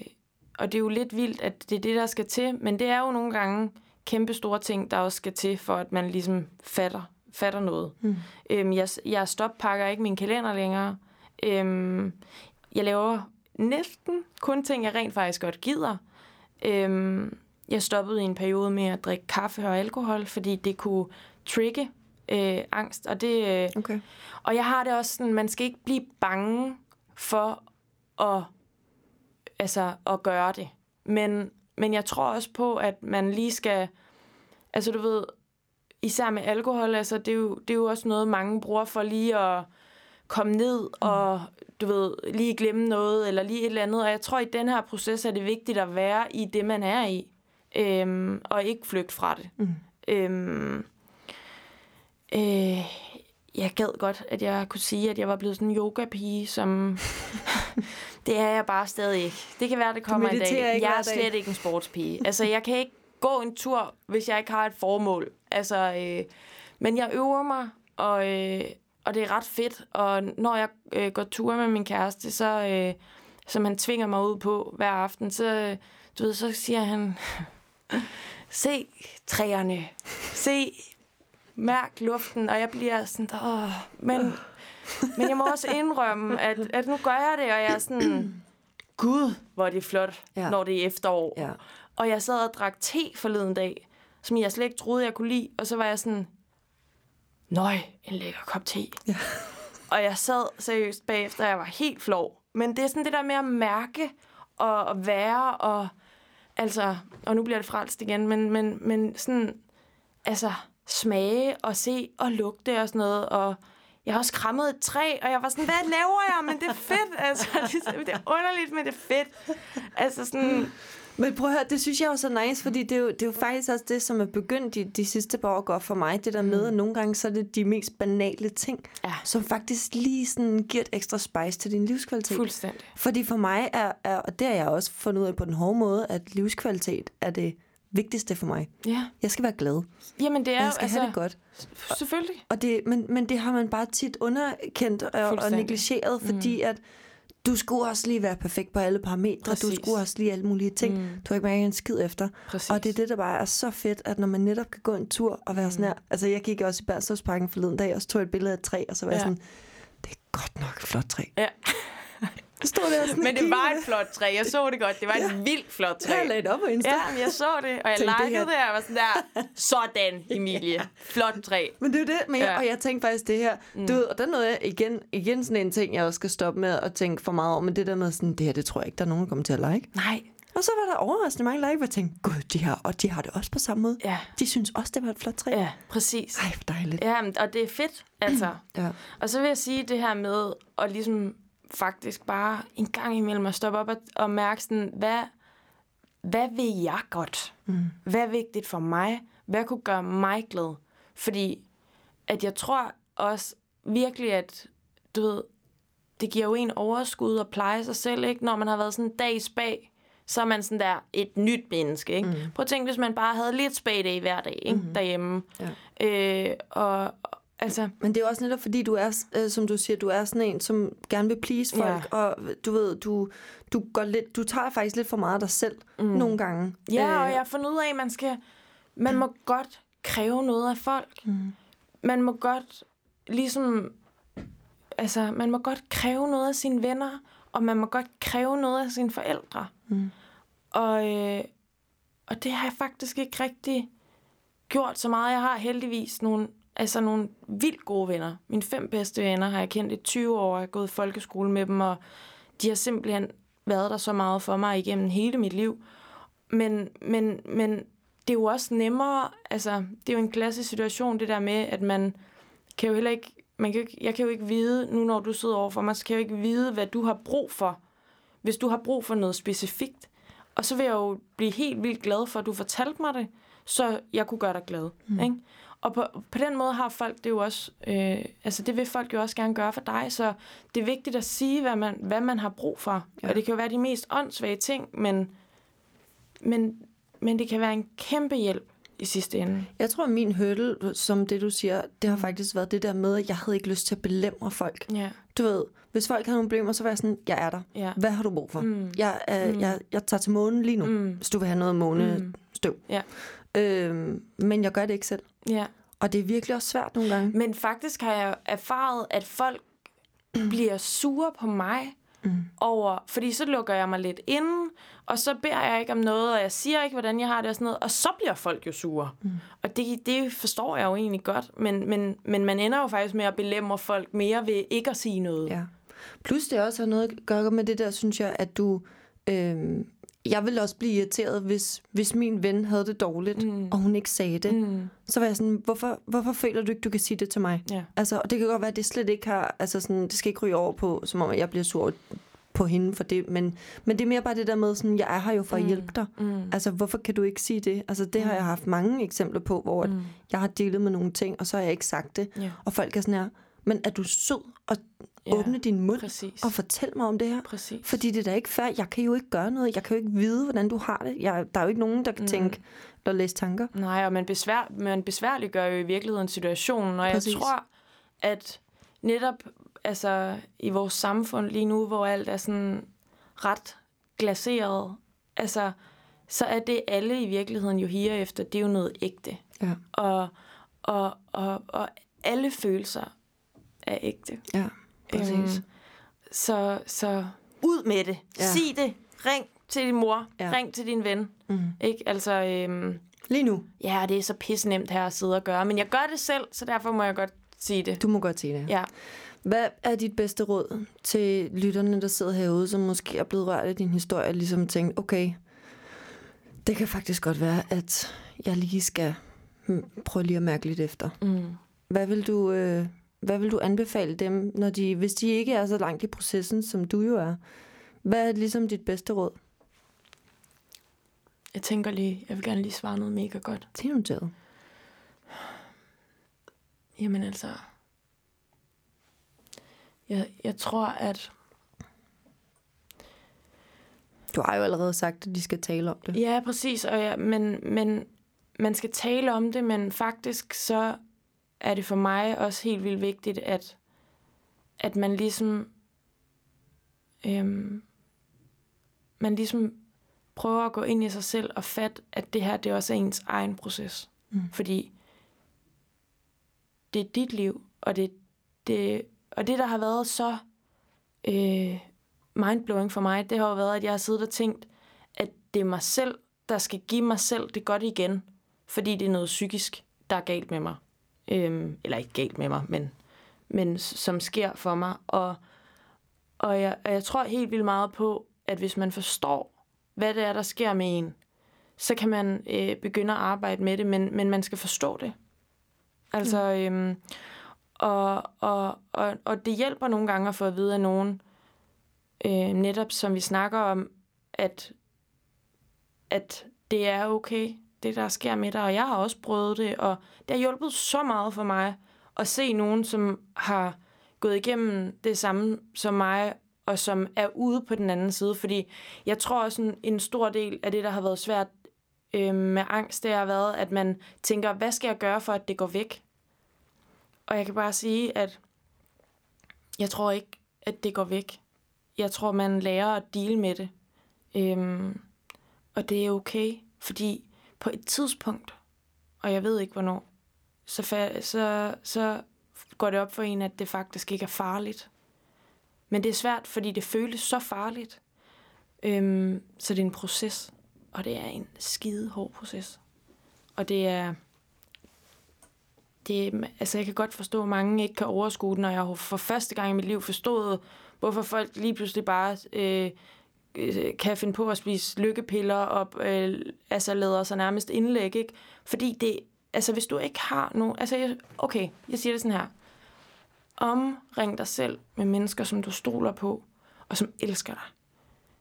og det er jo lidt vildt, at det er det, der skal til. Men det er jo nogle gange kæmpe store ting, der også skal til, for at man ligesom fatter, fatter noget. Mm. Øhm, jeg, jeg stoppakker ikke min kalender længere. Øhm, jeg laver næsten kun ting, jeg rent faktisk godt gider. Øhm, jeg stoppede i en periode med at drikke kaffe og alkohol, fordi det kunne trigge øh, angst. Og, det, øh, Okay. og jeg har det også sådan, man skal ikke blive bange for at, altså, at gøre det. Men, men jeg tror også på, at man lige skal... Altså du ved, især med alkohol, altså det er jo, det er jo også noget, mange bruger for lige at komme ned og du ved, lige glemme noget, eller lige et eller andet. Og jeg tror, i den her proces er det vigtigt at være i det, man er i, øhm, og ikke flygte fra det. Mm. Øhm, øh, jeg gad godt, at jeg kunne sige, at jeg var blevet sådan en yoga-pige, som... det er jeg bare stadig ikke. Det kan være, det kommer en mediterer dag. Jeg er dag. slet ikke en sportspige. altså, jeg kan ikke gå en tur, hvis jeg ikke har et formål. Altså, øh, men jeg øver mig, og, øh, og det er ret fedt. Og når jeg øh, går tur med min kæreste, så, øh, som han tvinger mig ud på hver aften, så, øh, du ved, så siger han, se træerne, se, mærk luften, og jeg bliver sådan, åh, men, men jeg må også indrømme, at, at nu gør jeg det, og jeg er sådan, gud, hvor er det flot, Ja. når det er efterår. Ja. Og jeg sad og drak te forleden dag, som jeg slet ikke troede, jeg kunne lide. Og så var jeg sådan, nøj, en lækker kop te. Ja. Og jeg sad seriøst bagefter, og jeg var helt flov. Men det er sådan det der med at mærke og være, og altså, og nu bliver det frelst igen, men, men, men sådan, altså, smage og se og lugte og sådan noget, og jeg har også krammet et træ, og jeg var sådan, hvad laver jeg? Men det er fedt, altså. Det er underligt, men det er fedt. Altså sådan, Men prøv at høre, det synes jeg er jo så nice, fordi det er jo, det er jo faktisk også det, som er begyndt de, de sidste par år op for mig. Det der med, at nogle gange så er det de mest banale ting, Ja. som faktisk lige sådan giver et ekstra spice til din livskvalitet. fuldstændig. Fordi for mig er, er, og det har jeg også fundet ud af på den hårde måde, at livskvalitet er det vigtigste for mig. Ja. Jeg skal være glad. Jamen, det er Og jeg skal altså, have det godt. Selvfølgelig. Og det, men, men det har man bare tit underkendt og, og negligeret, fordi mm. at du skulle også lige være perfekt på alle parametre. Du Præcis. skulle også lige alle mulige ting. Mm. Du har ikke mærket en skid efter. Præcis. Og det er det, der bare er så fedt, at når man netop kan gå en tur og være mm. sådan her. Altså, jeg gik også i Bergstovsparken forleden dag, og så tog jeg et billede af et træ, og så var. Ja. jeg sådan, det er godt nok et flot træ. Ja. Stod der sådan Men det var et flot træ. Jeg så det godt. Det var et vildt flot træ. Jeg lagde det op på Insta. Ja, jeg så det, og jeg Tænkte, det likede her- det, og var sådan der, sådan, Emilie. Flot træ. Men det er det, men jeg, Ja. og jeg tænkte faktisk det her, mm. du ved, og der er noget, jeg- igen, igen sådan en ting, jeg også skal stoppe med at tænke for meget over, men det der med sådan, det her, det tror jeg ikke, der er nogen, der kommer til at like. Nej. Og så var der overraskende mange like, hvor jeg tænkte, gud, de har, og de har det også på samme måde. Ja, De synes også, det var et flot træ. ja, præcis. Ej, hvor dejligt. Ja, og det er fedt, altså. Ja. Og så vil jeg sige det her med at ligesom faktisk bare en gang imellem at stoppe op og, og mærke sådan, hvad, hvad vil jeg godt? Mm. Hvad er vigtigt for mig? Hvad kunne gøre mig glad? Fordi at jeg tror også virkelig, at du ved, det giver jo en overskud at pleje sig selv, ikke? Når man har været sådan en dag bag, så er man sådan der et nyt menneske, ikke? Mm. Prøv at tænke, hvis man bare havde lidt spag hver dag, ikke? Mm. Derhjemme. Ja. Øh, og- altså, Men det er jo også netop fordi, du er, øh, som du siger, du er sådan en, som gerne vil please folk, Ja. og du ved, du, du, går lidt, du tager faktisk lidt for meget af dig selv mm. nogle gange. Ja, Øh, og jeg har fundet ud af, at man skal, man må godt kræve noget af folk. Mm. Man må godt ligesom, altså, man må godt kræve noget af sine venner, og man må godt kræve noget af sine forældre. Mm. Og, øh, og det har jeg faktisk ikke rigtig gjort så meget. Jeg har heldigvis nogle, altså nogle vildt gode venner. Mine fem bedste venner har jeg kendt i 20 år. Jeg har gået i folkeskole med dem, og de har simpelthen været der så meget for mig igennem hele mit liv. Men, men, men det er jo også nemmere, altså det er jo en klassisk situation, det der med, at man kan jo heller ikke, man kan jo ikke jeg kan jo ikke vide, nu når du sidder overfor mig, så kan jeg jo ikke vide, hvad du har brug for, hvis du har brug for noget specifikt. Og så vil jeg jo blive helt vildt glad for, at du fortalte mig det, så jeg kunne gøre dig glad. Mm. Ikke? Og på, på den måde har folk det jo også, øh, altså det vil folk jo også gerne gøre for dig, så det er vigtigt at sige, hvad man, hvad man har brug for. Ja. Og det kan jo være de mest åndssvage ting, men, men, men det kan være en kæmpe hjælp i sidste ende. Jeg tror, min hurdle, som det du siger, det har faktisk været det der med, at jeg havde ikke lyst til at belemre folk. Ja, Du ved, hvis folk har nogle problemer, så var jeg sådan, jeg er der. ja, Hvad har du brug for? Mm. Jeg, er, mm. jeg, jeg tager til månen lige nu, mm. hvis du vil have noget månestøv. Mm. ja, Øhm, men jeg gør det ikke selv. Ja. Og det er virkelig også svært nogle gange. Men faktisk har jeg erfaret, at folk bliver sure på mig mm. over, fordi så lukker jeg mig lidt inde, og så beder jeg ikke om noget, og jeg siger ikke, hvordan jeg har det og sådan noget, og så bliver folk jo sure. Mm. Og det, det forstår jeg jo egentlig godt, men, men, men man ender jo faktisk med at belemre folk mere ved ikke at sige noget. Ja. Plus det også har noget at gøre med det der, synes jeg, at du... Øhm, jeg ville også blive irriteret, hvis, hvis min ven havde det dårligt, mm. og hun ikke sagde det. Mm. Så var jeg sådan, hvorfor, hvorfor føler du ikke, du kan sige det til mig? Ja. Altså, og det kan godt være, at det slet ikke har... Altså sådan, det skal ikke ryge over på, som om jeg bliver sur på hende for det. Men, men det er mere bare det der med, sådan, jeg er her jo for at hjælpe dig. Mm. Altså, hvorfor kan du ikke sige det? Altså, det har jeg haft mange eksempler på, hvor mm. jeg har delet med nogle ting, og så har jeg ikke sagt det. Ja. Og folk er sådan her, men er du sød og Ja, åbne din mund præcis. og fortæl mig om det her? Præcis. Fordi det er da ikke fair. Jeg kan jo ikke gøre noget. Jeg kan jo ikke vide, hvordan du har det. Jeg, der er jo ikke nogen, der kan Mm. tænke, der læse tanker. Nej, og man, besvær, man besværliggør jo i virkeligheden situationen, og Præcis. jeg tror, at netop altså, i vores samfund lige nu, hvor alt er sådan ret glaseret, altså, så er det alle i virkeligheden jo higer efter, det er jo noget ægte. Ja. Og, og, og, og alle følelser er ægte. Ja. Øhm, så, så ud med det. Ja. Sig det. Ring til din mor. Ja. Ring til din ven. Mm. Ikke? Altså, øhm, Lige nu. ja, det er så pisse nemt her at sidde og gøre, men jeg gør det selv, så derfor må jeg godt sige det. Du må godt sige det. Ja. Hvad er dit bedste råd til lytterne, der sidder herude, som måske er blevet rørt af din historie, ligesom tænkt, okay, det kan faktisk godt være, at jeg lige skal hmm, prøve lige at mærke lidt efter. Mm. Hvad vil du, øh, hvad vil du anbefale dem, når de, hvis de ikke er så langt i processen, som du jo er? Hvad er ligesom dit bedste råd? Jeg tænker lige, jeg vil gerne lige svare noget mega godt. Det er noteret. Jamen altså, jeg, jeg tror, at Du har jo allerede sagt, at de skal tale om det. Ja, præcis. Og ja, men, men man skal tale om det, men faktisk så er det for mig også helt vildt vigtigt, at, at man ligesom øhm, man ligesom prøver at gå ind i sig selv og fatte, at det her, det også er ens egen proces. Mm. Fordi det er dit liv, og det, det, og det der har været så øh, mindblowing for mig, det har jo været, at jeg har siddet og tænkt, at det er mig selv, der skal give mig selv det godt igen, fordi det er noget psykisk, der er galt med mig. Øhm, eller ikke galt med mig, men, men som sker for mig. Og, og, jeg, og jeg tror helt vildt meget på, at hvis man forstår, hvad det er, der sker med en, så kan man øh, begynde at arbejde med det, men, men man skal forstå det. Altså, øhm, og, og, og, og det hjælper nogle gange at få at vide af nogen, øh, netop som vi snakker om, at, at det er okay, det der sker med dig, og jeg har også prøvet det, og det har hjulpet så meget for mig at se nogen, som har gået igennem det samme som mig, og som er ude på den anden side, fordi jeg tror også en, en stor del af det, der har været svært øh, med angst, det har været, at man tænker, hvad skal jeg gøre for, at det går væk? Og jeg kan bare sige, at jeg tror ikke, at det går væk. Jeg tror, man lærer at dele med det. Øhm, og det er okay, fordi på et tidspunkt, og jeg ved ikke hvornår, så, fa- så, så går det op for en, at det faktisk ikke er farligt. Men det er svært, fordi det føles så farligt. Øhm, så det er en proces, og det er en skide hård proces. Og det er... Det, altså jeg kan godt forstå, at mange ikke kan overskue den, når jeg for første gang i mit liv forstået, hvorfor folk lige pludselig bare øh, Øh, kan finde på at spise lykkepiller og øh, altså lader sig nærmest indlæg, ikke? Fordi det, altså hvis du ikke har nogen, altså jeg, okay, jeg siger det sådan her, omring dig selv med mennesker, som du stoler på, og som elsker dig.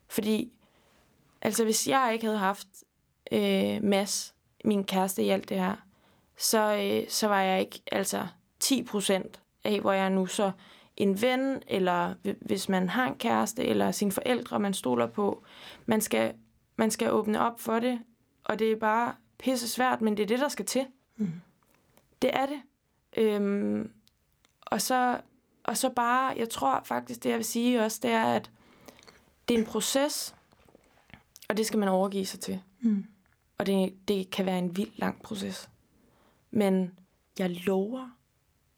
Fordi, altså hvis jeg ikke havde haft øh, Mads, min kæreste i alt det her, så, øh, så var jeg ikke altså 10 procent af, hvor jeg er nu. Så en ven, eller hvis man har en kæreste, eller sine forældre, man stoler på, man skal, man skal åbne op for det, og det er bare pisse svært, men det er det, der skal til. Mm. Det er det. Øhm, og så, og så bare, jeg tror faktisk, det jeg vil sige også, det er, at det er en proces, og det skal man overgive sig til. Mm. Og det, det kan være en vild lang proces. Men jeg lover,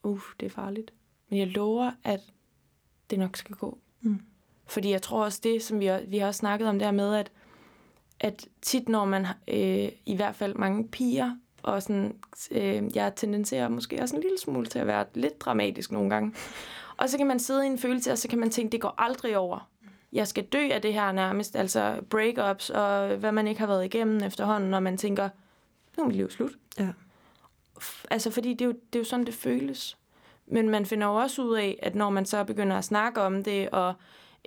uh, det er farligt, men jeg lover, at det nok skal gå. Mm. Fordi jeg tror også det, som vi, vi har også snakket om der med, at, at tit når man, øh, i hvert fald mange piger, og sådan, øh, jeg tendenserer måske også en lille smule til at være lidt dramatisk nogle gange. Og så kan man sidde i en følelse, og så kan man tænke, det går aldrig over. Jeg skal dø af det her nærmest, altså breakups, og hvad man ikke har været igennem efterhånden, når man tænker, nu er mit liv slut. Ja. Altså, fordi det er, jo, det er jo sådan, det føles. Men man finder jo også ud af, at når man så begynder at snakke om det, og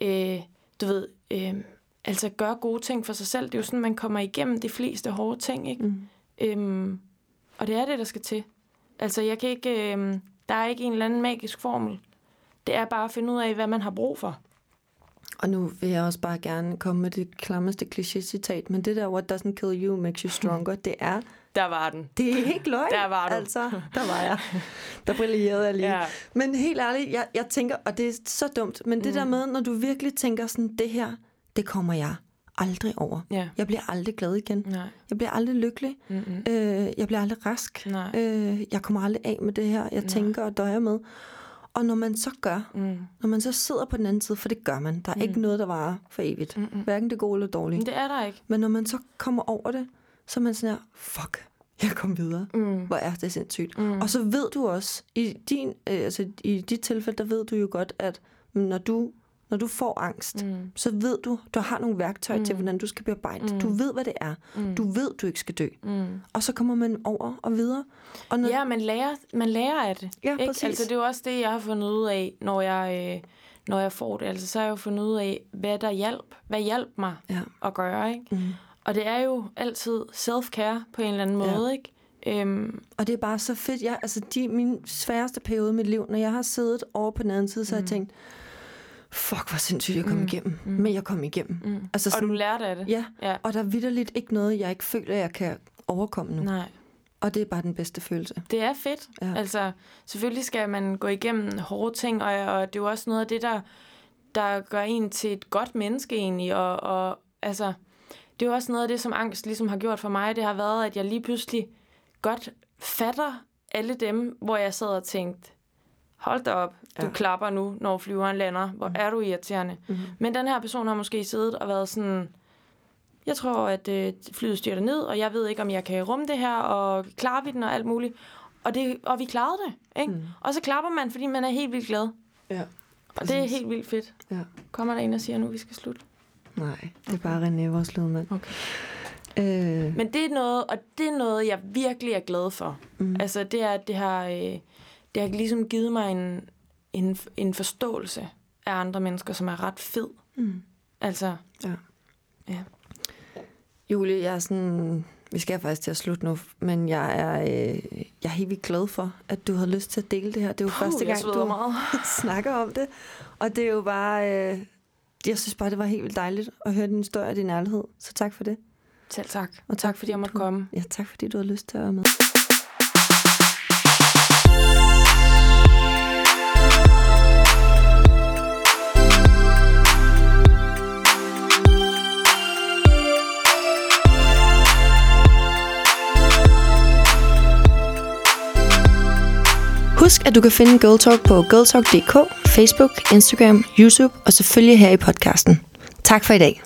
øh, du ved, øh, altså gøre gode ting for sig selv, det er jo sådan, man kommer igennem de fleste hårde ting, ikke? Mm. Øhm, og det er det, der skal til. Altså, jeg kan ikke, øhm, der er ikke en eller anden magisk formel. Det er bare at finde ud af, hvad man har brug for. Og nu vil jeg også bare gerne komme med det klammeste kliché-citat, men det der, what doesn't kill you makes you stronger, det er, Der var den. det er ikke løgn. Der var du. Altså, der var jeg. Der brillerede jeg lige. Ja. Men helt ærligt, jeg, jeg tænker, og det er så dumt, men det Mm. der med, når du virkelig tænker sådan, det her, det kommer jeg aldrig over. Ja. Jeg bliver aldrig glad igen. Nej. Jeg bliver aldrig lykkelig. Mm-mm. Øh, jeg bliver aldrig rask. Nej. Øh, jeg kommer aldrig af med det her, jeg tænker og døjer med. Og når man så gør, Mm. når man så sidder på den anden side, for det gør man, der er mm. ikke noget, der varer for evigt. Mm-mm. Hverken det gode eller dårlige. Det er der ikke. Men når man så kommer over det, så er man sådan her, fuck, jeg kom videre. Mm. Hvor er det sindssygt. Mm. Og så ved du også, i, din, øh, altså, i dit tilfælde, der ved du jo godt, at når du, når du får angst, Mm. så ved du, du har nogle værktøjer mm. til, hvordan du skal bearbejde. Mm. Du ved, hvad det er. Mm. Du ved, du ikke skal dø. Mm. Og så kommer man over og videre. Og når, Ja, man lærer, man lærer af det. Ja, ikke? præcis. Altså, det er jo også det, jeg har fundet ud af, når jeg, øh, når jeg får det. Altså, så har jeg jo fundet ud af, hvad der hjælp, hvad hjælp mig Ja. at gøre. Ikke? Mm. Og det er jo altid self-care på en eller anden Ja. måde. Ikke? Øhm, Og det er bare så fedt. Jeg, altså, de, min sværeste periode i mit liv, når jeg har siddet over på den anden side, så har jeg tænkt, fuck, hvor sindssygt, jeg kom Mm. igennem. Men jeg kom igennem. mm. Altså Og du sådan, lærte af det? ja, ja. og der er vidderligt ikke noget, jeg ikke føler, jeg kan overkomme nu. Nej. Og det er bare den bedste følelse. Det er fedt. Ja. Ja. Altså, selvfølgelig skal man gå igennem hårde ting, og, og det er jo også noget af det, der der gør en til et godt menneske egentlig, og, og altså, det er jo også noget af det, som angst ligesom har gjort for mig, det har været, at jeg lige pludselig godt fatter alle dem, hvor jeg sad og tænkte, hold da op, du ja. klapper nu, når flyveren lander, hvor mm. er du irriterende. Mm. Men den her person har måske siddet og været sådan, jeg tror, at øh, flyet styrter ned, og jeg ved ikke, om jeg kan rumme det her, og klarer vi den og alt muligt. Og, det, og vi klarede det, ikke? Mm. Og så klapper man, fordi man er helt vildt glad. Ja. Og det er helt vildt fedt. Ja. Kommer der en og siger, nu vi skal slutte? Nej, det er bare René, vores lydmand. Okay. Øh. Men det er noget, og det er noget, jeg virkelig er glad for. Mm. Altså, det er, det har, øh, det har ligesom givet mig en, en, en forståelse af andre mennesker, som er ret fed. Mm. Altså, ja. ja. Julie, jeg er sådan... Vi skal faktisk til at slutte nu, men jeg er, øh, jeg er helt vildt glad for, at du har lyst til at dele det her. Det er jo Puh, første gang, du meget. snakker om det. Og det er jo bare... Øh, jeg synes bare, det var helt vildt dejligt at høre din historie og din ærlighed. Så tak for det. Selv tak. Og tak, fordi jeg måtte du, komme. Ja, tak fordi du har lyst til at være med. Husk, at du kan finde Girl Talk på girltalk.dk, Facebook, Instagram, YouTube og selvfølgelig her i podcasten. Tak for i dag.